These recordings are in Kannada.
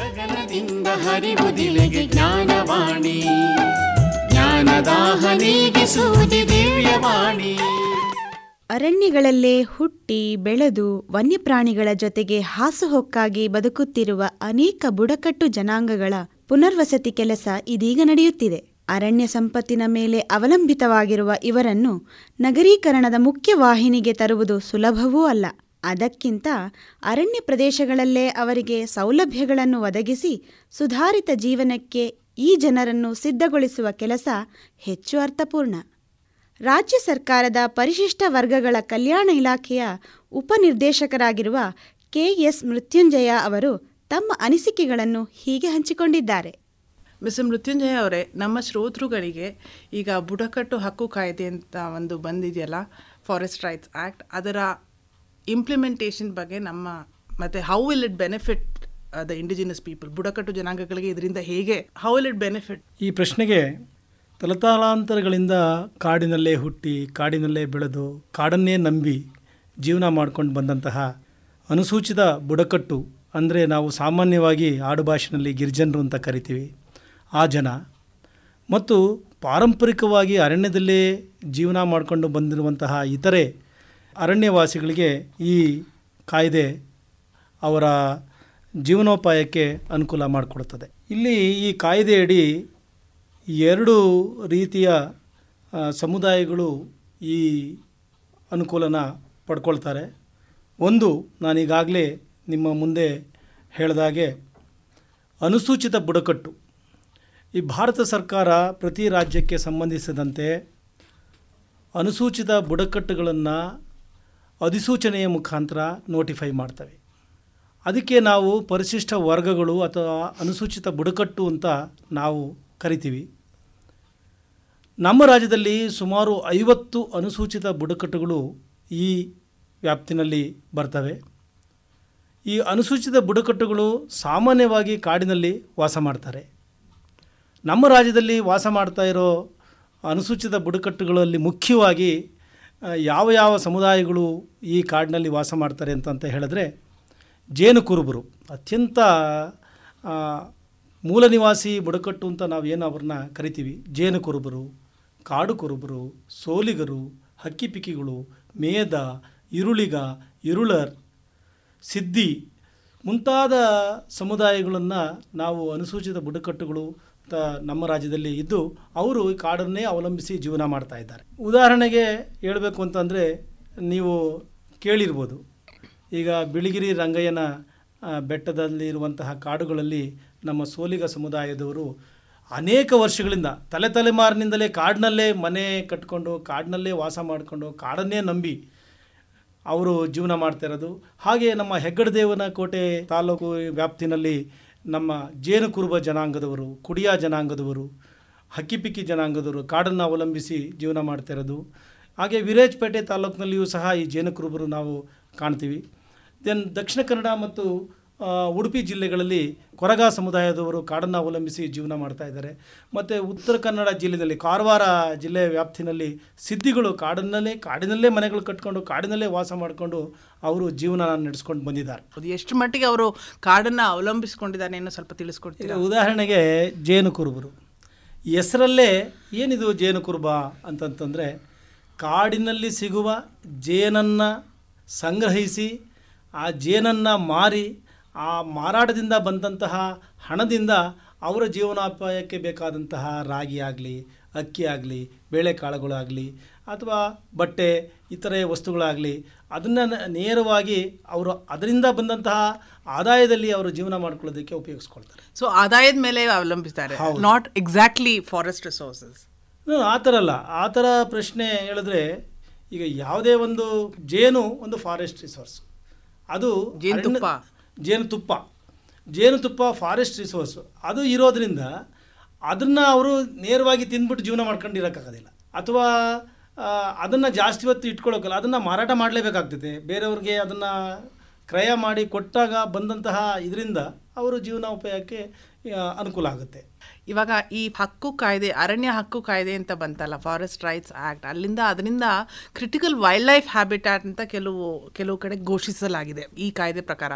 ಗಗನದಿಂದ ಹರಿವುದಿಲೆಗೆ ಜ್ಞಾನವಾಣಿ. ಜ್ಞಾನದಾಹನಿಗೆ ಸೂದಿ ದಿವ್ಯವಾಣಿ. ಅರಣ್ಯಗಳಲ್ಲೇ ಹುಟ್ಟಿ ಬೆಳೆದು ವನ್ಯಪ್ರಾಣಿಗಳ ಜೊತೆಗೆ ಹಾಸುಹೊಕ್ಕಾಗಿ ಬದುಕುತ್ತಿರುವ ಅನೇಕ ಬುಡಕಟ್ಟು ಜನಾಂಗಗಳ ಪುನರ್ವಸತಿ ಕೆಲಸ ಇದೀಗ ನಡೆಯುತ್ತಿದೆ. ಅರಣ್ಯ ಸಂಪತ್ತಿನ ಮೇಲೆ ಅವಲಂಬಿತವಾಗಿರುವ ಇವರನ್ನು ನಗರೀಕರಣದ ಮುಖ್ಯ ವಾಹಿನಿಗೆ ತರುವುದು ಸುಲಭವೂ ಅಲ್ಲ. ಅದಕ್ಕಿಂತ ಅರಣ್ಯ ಪ್ರದೇಶಗಳಲ್ಲೇ ಅವರಿಗೆ ಸೌಲಭ್ಯಗಳನ್ನು ಒದಗಿಸಿ ಸುಧಾರಿತ ಜೀವನಕ್ಕೆ ಈ ಜನರನ್ನು ಸಿದ್ಧಗೊಳಿಸುವ ಕೆಲಸ ಹೆಚ್ಚು ಅರ್ಥಪೂರ್ಣ. ರಾಜ್ಯ ಸರ್ಕಾರದ ಪರಿಶಿಷ್ಟ ವರ್ಗಗಳ ಕಲ್ಯಾಣ ಇಲಾಖೆಯ ಉಪನಿರ್ದೇಶಕರಾಗಿರುವ ಕೆಎಸ್ ಮೃತ್ಯುಂಜಯ ಅವರು ತಮ್ಮ ಅನಿಸಿಕೆಗಳನ್ನು ಹೀಗೆ ಹಂಚಿಕೊಂಡಿದ್ದಾರೆ. ಮಿಸ್ ಮೃತ್ಯುಂಜಯ ಅವರೇ, ನಮ್ಮ ಶ್ರೋತೃಗಳಿಗೆ ಈಗ ಬುಡಕಟ್ಟು ಹಕ್ಕು ಕಾಯ್ದೆ ಅಂತ ಒಂದು ಬಂದಿದೆಯಲ್ಲ ಫಾರೆಸ್ಟ್ ರೈಟ್ಸ್ ಆ್ಯಕ್ಟ್ ಅದರ ಇಂಪ್ಲಿಮೆಂಟೇಷನ್ ಬಗ್ಗೆ ನಮ್ಮ ಮತ್ತು how will it benefit the indigenous people ಬುಡಕಟ್ಟು ಜನಾಂಗಗಳಿಗೆ ಇದರಿಂದ ಹೇಗೆ ಹೌ ವಿಲ್ ಇಟ್ ಬೆನಿಫಿಟ್ ಈ ಪ್ರಶ್ನೆಗೆ ತಲತಾಲಾಂತರಗಳಿಂದ ಕಾಡಿನಲ್ಲೇ ಹುಟ್ಟಿ, ಕಾಡಿನಲ್ಲೇ ಬೆಳೆದು, ಕಾಡನ್ನೇ ನಂಬಿ ಜೀವನ ಮಾಡ್ಕೊಂಡು ಬಂದಂತಹ ಅನುಸೂಚಿತ ಬುಡಕಟ್ಟು ಅಂದರೆ ನಾವು ಸಾಮಾನ್ಯವಾಗಿ ಆಡುಭಾಷೆಯಲ್ಲಿ ಗಿರಿಜನರು ಅಂತ ಕರಿತೀವಿ. ಆ ಜನ ಮತ್ತು ಪಾರಂಪರಿಕವಾಗಿ ಅರಣ್ಯದಲ್ಲೇ ಜೀವನ ಮಾಡಿಕೊಂಡು ಬಂದಿರುವಂತಹ ಇತರೆ ಅರಣ್ಯವಾಸಿಗಳಿಗೆ ಈ ಕಾಯ್ದೆ ಅವರ ಜೀವನೋಪಾಯಕ್ಕೆ ಅನುಕೂಲ ಮಾಡಿಕೊಡುತ್ತದೆ. ಇಲ್ಲಿ ಈ ಕಾಯ್ದೆಯಡಿ ಎರಡು ರೀತಿಯ ಸಮುದಾಯಗಳು ಈ ಅನುಕೂಲನ ಪಡ್ಕೊಳ್ತಾರೆ. ಒಂದು, ನಾನೀಗಾಗಲೇ ನಿಮ್ಮ ಮುಂದೆ ಹೇಳಿದಾಗೆ ಅನುಸೂಚಿತ ಬುಡಕಟ್ಟು. ಈ ಭಾರತ ಸರ್ಕಾರ ಪ್ರತಿ ರಾಜ್ಯಕ್ಕೆ ಸಂಬಂಧಿಸಿದಂತೆ ಅನುಸೂಚಿತ ಬುಡಕಟ್ಟುಗಳನ್ನು ಅಧಿಸೂಚನೆಯ ಮುಖಾಂತರ ನೋಟಿಫೈ ಮಾಡ್ತವೆ. ಅದಕ್ಕೆ ನಾವು ಪರಿಶಿಷ್ಟ ವರ್ಗಗಳು ಅಥವಾ ಅನುಸೂಚಿತ ಬುಡಕಟ್ಟು ಅಂತ ನಾವು ಕರಿತೀವಿ. ನಮ್ಮ ರಾಜ್ಯದಲ್ಲಿ ಸುಮಾರು ಐವತ್ತು ಅನುಸೂಚಿತ ಬುಡಕಟ್ಟುಗಳು ಈ ವ್ಯಾಪ್ತಿನಲ್ಲಿ ಬರ್ತವೆ. ಈ ಅನುಸೂಚಿತ ಬುಡಕಟ್ಟುಗಳು ಸಾಮಾನ್ಯವಾಗಿ ಕಾಡಿನಲ್ಲಿ ವಾಸ ಮಾಡ್ತಾರೆ. ನಮ್ಮ ರಾಜ್ಯದಲ್ಲಿ ವಾಸ ಮಾಡ್ತಾ ಇರೋ ಅನುಸೂಚಿತ ಬುಡಕಟ್ಟುಗಳಲ್ಲಿ ಮುಖ್ಯವಾಗಿ ಯಾವ ಯಾವ ಸಮುದಾಯಗಳು ಈ ಕಾಡಿನಲ್ಲಿ ವಾಸ ಮಾಡ್ತಾರೆ ಅಂತಂತ ಹೇಳಿದ್ರೆ ಜೇನು ಕುರುಬರು ಅತ್ಯಂತ ಮೂಲ ನಿವಾಸಿ ಬುಡಕಟ್ಟು ಅಂತ ನಾವು ಏನು ಅವ್ರನ್ನ ಕರಿತೀವಿ? ಜೇನು ಕುರುಬರು ಕಾಡು ಕುರುಬರು ಸೋಲಿಗರು ಹಕ್ಕಿಪಿಕ್ಕಿಗಳು ಮೇದ, ಇರುಳಿಗ, ಇರುಳರ್ ಸಿದ್ಧಿ ಮುಂತಾದ ಸಮುದಾಯಗಳನ್ನು ನಾವು ಅನುಸೂಚಿತ ಬುಡಕಟ್ಟುಗಳು ಅಂತ ನಮ್ಮ ರಾಜ್ಯದಲ್ಲಿ ಇದ್ದು ಅವರು ಈ ಕಾಡನ್ನೇ ಅವಲಂಬಿಸಿ ಜೀವನ ಮಾಡ್ತಾ ಇದ್ದಾರೆ. ಉದಾಹರಣೆಗೆ ಹೇಳಬೇಕು ಅಂತಂದರೆ ನೀವು ಕೇಳಿರ್ಬೋದು. ಈಗ ಬಿಳಿಗಿರಿ ರಂಗಯ್ಯನ ಬೆಟ್ಟದಲ್ಲಿರುವಂತಹ ಕಾಡುಗಳಲ್ಲಿ ನಮ್ಮ ಸೋಲಿಗ ಸಮುದಾಯದವರು ಅನೇಕ ವರ್ಷಗಳಿಂದ ತಲೆ ತಲೆಮಾರಿನಿಂದಲೇ ಕಾಡಿನಲ್ಲೇ ಮನೆ ಕಟ್ಕೊಂಡು, ಕಾಡಿನಲ್ಲೇ ವಾಸ ಮಾಡಿಕೊಂಡು, ಕಾಡನ್ನೇ ನಂಬಿ ಅವರು ಜೀವನ ಮಾಡ್ತಾ ಇರೋದು. ಹಾಗೆ ನಮ್ಮ ಹೆಗ್ಗಡದೇವನ ಕೋಟೆ ತಾಲೂಕು ವ್ಯಾಪ್ತಿನಲ್ಲಿ ನಮ್ಮ ಜೇನು ಕುರುಬ ಜನಾಂಗದವರು, ಕುಡಿಯ ಜನಾಂಗದವರು ಹಕ್ಕಿಪಿಕ್ಕಿ ಜನಾಂಗದವರು ಕಾಡನ್ನು ಅವಲಂಬಿಸಿ ಜೀವನ ಮಾಡ್ತಾ ಇರೋದು. ಹಾಗೆ ವಿರೇಜ್ಪೇಟೆ ತಾಲೂಕಿನಲ್ಲಿಯೂ ಸಹ ಈ ಜೇನು ಕುರುಬರು ನಾವು ಕಾಣ್ತೀವಿ. ದೆನ್ ದಕ್ಷಿಣ ಕನ್ನಡ ಮತ್ತು ಉಡುಪಿ ಜಿಲ್ಲೆಗಳಲ್ಲಿ ಕೊರಗ ಸಮುದಾಯದವರು ಕಾಡನ್ನು ಅವಲಂಬಿಸಿ ಜೀವನ ಮಾಡ್ತಾ ಇದ್ದಾರೆ. ಮತ್ತು ಉತ್ತರ ಕನ್ನಡ ಜಿಲ್ಲೆಯಲ್ಲಿ ಕಾರವಾರ ಜಿಲ್ಲೆಯ ವ್ಯಾಪ್ತಿನಲ್ಲಿ ಸಿದ್ಧಿಗಳು ಕಾಡಿನಲ್ಲೇ ಕಾಡಿನಲ್ಲೇ ಮನೆಗಳು ಕಟ್ಕೊಂಡು ಕಾಡಿನಲ್ಲೇ ವಾಸ ಮಾಡಿಕೊಂಡು ಅವರು ಜೀವನ ನಡೆಸ್ಕೊಂಡು ಬಂದಿದ್ದಾರೆ. ಅದು ಎಷ್ಟು ಮಟ್ಟಿಗೆ ಅವರು ಕಾಡನ್ನು ಅವಲಂಬಿಸಿಕೊಂಡಿದ್ದಾನೆ ಅನ್ನೋ ಸ್ವಲ್ಪ ತಿಳಿಸ್ಕೊಡ್ತೀರಾ? ಉದಾಹರಣೆಗೆ ಜೇನು ಕುರುಬರು ಹೆಸರಲ್ಲೇ ಏನಿದು ಜೇನು ಕುರುಬ ಅಂತಂತಂದರೆ ಕಾಡಿನಲ್ಲಿ ಸಿಗುವ ಜೇನನ್ನು ಸಂಗ್ರಹಿಸಿ ಆ ಜೇನನ್ನು ಮಾರಿ ಆ ಮಾರಾಟದಿಂದ ಬಂದಂತಹ ಹಣದಿಂದ ಅವರ ಜೀವನೋಪಾಯಕ್ಕೆ ಬೇಕಾದಂತಹ ರಾಗಿ ಆಗಲಿ ಅಕ್ಕಿ ಆಗಲಿ ಬೇಳೆಕಾಳುಗಳಾಗಲಿ ಅಥವಾ ಬಟ್ಟೆ ಇತರೆ ವಸ್ತುಗಳಾಗಲಿ ಅದನ್ನು ನೇರವಾಗಿ ಅವರು ಅದರಿಂದ ಬಂದಂತಹ ಆದಾಯದಲ್ಲಿ ಅವರು ಜೀವನ ಮಾಡ್ಕೊಳ್ಳೋದಕ್ಕೆ ಉಪಯೋಗಿಸ್ಕೊಳ್ತಾರೆ ಸೊ ಆದಾಯದ ಮೇಲೆ ಅವಲಂಬಿಸ್ತಾರೆ. ನಾಟ್ ಎಕ್ಸಾಕ್ಟ್ಲಿ ಫಾರೆಸ್ಟ್ ರಿಸೋರ್ಸಸ್ ಆ ಥರ ಅಲ್ಲ ಆ ಥರ ಪ್ರಶ್ನೆ ಹೇಳಿದ್ರೆ ಈಗ ಯಾವುದೇ ಒಂದು ಜೇನು ಒಂದು ಫಾರೆಸ್ಟ್ ರಿಸೋರ್ಸ್ ಅದು ಜೇನುತುಪ್ಪ. ಜೇನುತುಪ್ಪ. ಜೇನುತುಪ್ಪ ಫಾರೆಸ್ಟ್ ರಿಸೋರ್ಸ್ ಅದು ಇರೋದರಿಂದ ಅದನ್ನು ಅವರು ನೇರವಾಗಿ ತಿಂದ್ಬಿಟ್ಟು ಜೀವನ ಮಾಡ್ಕೊಂಡಿರೋಕ್ಕಾಗೋದಿಲ್ಲ. ಅಥವಾ ಅದನ್ನು ಜಾಸ್ತಿ ಹೊತ್ತು ಇಟ್ಕೊಳ್ಳೋಕ್ಕಲ್ಲ ಅದನ್ನು ಮಾರಾಟ ಮಾಡಲೇಬೇಕಾಗ್ತದೆ. ಬೇರೆಯವ್ರಿಗೆ ಅದನ್ನು ಕ್ರಯ ಮಾಡಿ ಕೊಟ್ಟಾಗ ಬಂದಂತಹ ಇದರಿಂದ ಅವರು ಜೀವನೋಪಾಯಕ್ಕೆ ಉಪಯೋಗಕ್ಕೆ ಅನುಕೂಲ ಆಗುತ್ತೆ. ಇವಾಗ ಈ ಹಕ್ಕು ಕಾಯ್ದೆ, ಅರಣ್ಯ ಹಕ್ಕು ಕಾಯ್ದೆ ಅಂತ ಬಂತಲ್ಲ ಫಾರೆಸ್ಟ್ ರೈಟ್ಸ್ ಆ್ಯಕ್ಟ್ ಅಲ್ಲಿಂದ ಅದರಿಂದ ಕ್ರಿಟಿಕಲ್ ವೈಲ್ಡ್ ಲೈಫ್ ಹ್ಯಾಬಿಟ್ಯಾಟ್ ಅಂತ ಕೆಲವು ಕೆಲವು ಕಡೆ ಘೋಷಿಸಲಾಗಿದೆ ಈ ಕಾಯ್ದೆ ಪ್ರಕಾರ.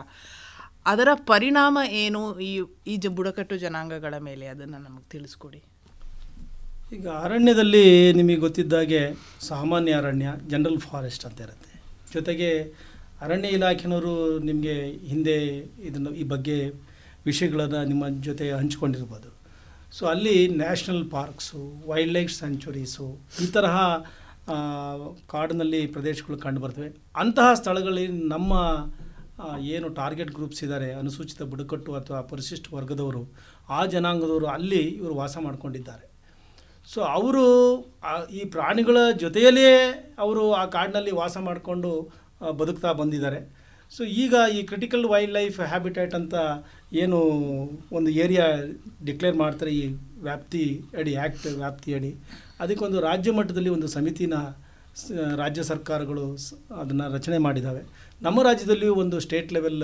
ಅದರ ಪರಿಣಾಮ ಏನು ಈ ಈ ಜ ಬುಡಕಟ್ಟು ಜನಾಂಗಗಳ ಮೇಲೆ? ಅದನ್ನು ನಮಗೆ ತಿಳಿಸ್ಕೊಡಿ. ಈಗ ಅರಣ್ಯದಲ್ಲಿ ನಿಮಗೆ ಗೊತ್ತಿದ್ದಾಗೆ ಸಾಮಾನ್ಯ ಅರಣ್ಯ, ಜನರಲ್ ಫಾರೆಸ್ಟ್ ಅಂತ ಇರುತ್ತೆ. ಜೊತೆಗೆ ಅರಣ್ಯ ಇಲಾಖೆನವರು ನಿಮಗೆ ಹಿಂದೆ ಇದನ್ನು, ಈ ಬಗ್ಗೆ ವಿಷಯಗಳನ್ನು ನಿಮ್ಮ ಜೊತೆ ಹಂಚ್ಕೊಂಡಿರ್ಬೋದು. ಸೊ ಅಲ್ಲಿ national parks wild life sanctuaries ಈ ತರಹ ಕಾಡಿನಲ್ಲಿ ಪ್ರದೇಶಗಳು ಕಂಡುಬರ್ತವೆ ಅಂತಹ ಸ್ಥಳಗಳಲ್ಲಿ ನಮ್ಮ ಏನು ಟಾರ್ಗೆಟ್ ಗ್ರೂಪ್ಸ್ ಇದ್ದಾರೆ ಅನುಸೂಚಿತ ಬುಡಕಟ್ಟು ಅಥವಾ ಪರಿಶಿಷ್ಟ ವರ್ಗದವರು, ಆ ಜನಾಂಗದವರು ಅಲ್ಲಿ ಇವರು ವಾಸ ಮಾಡಿಕೊಂಡಿದ್ದಾರೆ. ಸೊ ಅವರು ಈ ಪ್ರಾಣಿಗಳ ಜೊತೆಯಲ್ಲೇ ಅವರು ಆ ಕಾಡಿನಲ್ಲಿ ವಾಸ ಮಾಡಿಕೊಂಡು ಬದುಕ್ತಾ ಬಂದಿದ್ದಾರೆ. ಸೊ ಈಗ ಈ ಕ್ರಿಟಿಕಲ್ ವೈಲ್ಡ್ ಲೈಫ್ ಹ್ಯಾಬಿಟೇಟ್ ಅಂತ ಏನು ಒಂದು ಏರಿಯಾ ಡಿಕ್ಲೇರ್ ಮಾಡ್ತಾರೆ, ಈ ವ್ಯಾಪ್ತಿ ಅಡಿ ಆ್ಯಕ್ಟ್ ವ್ಯಾಪ್ತಿ ಅಡಿ, ಅದಕ್ಕೊಂದು ರಾಜ್ಯ ಮಟ್ಟದಲ್ಲಿ ಒಂದು ಸಮಿತಿನ ರಾಜ್ಯ ಸರ್ಕಾರಗಳು ಅದನ್ನು ರಚನೆ ಮಾಡಿದ್ದಾವೆ ನಮ್ಮ ರಾಜ್ಯದಲ್ಲಿಯೂ ಒಂದು state level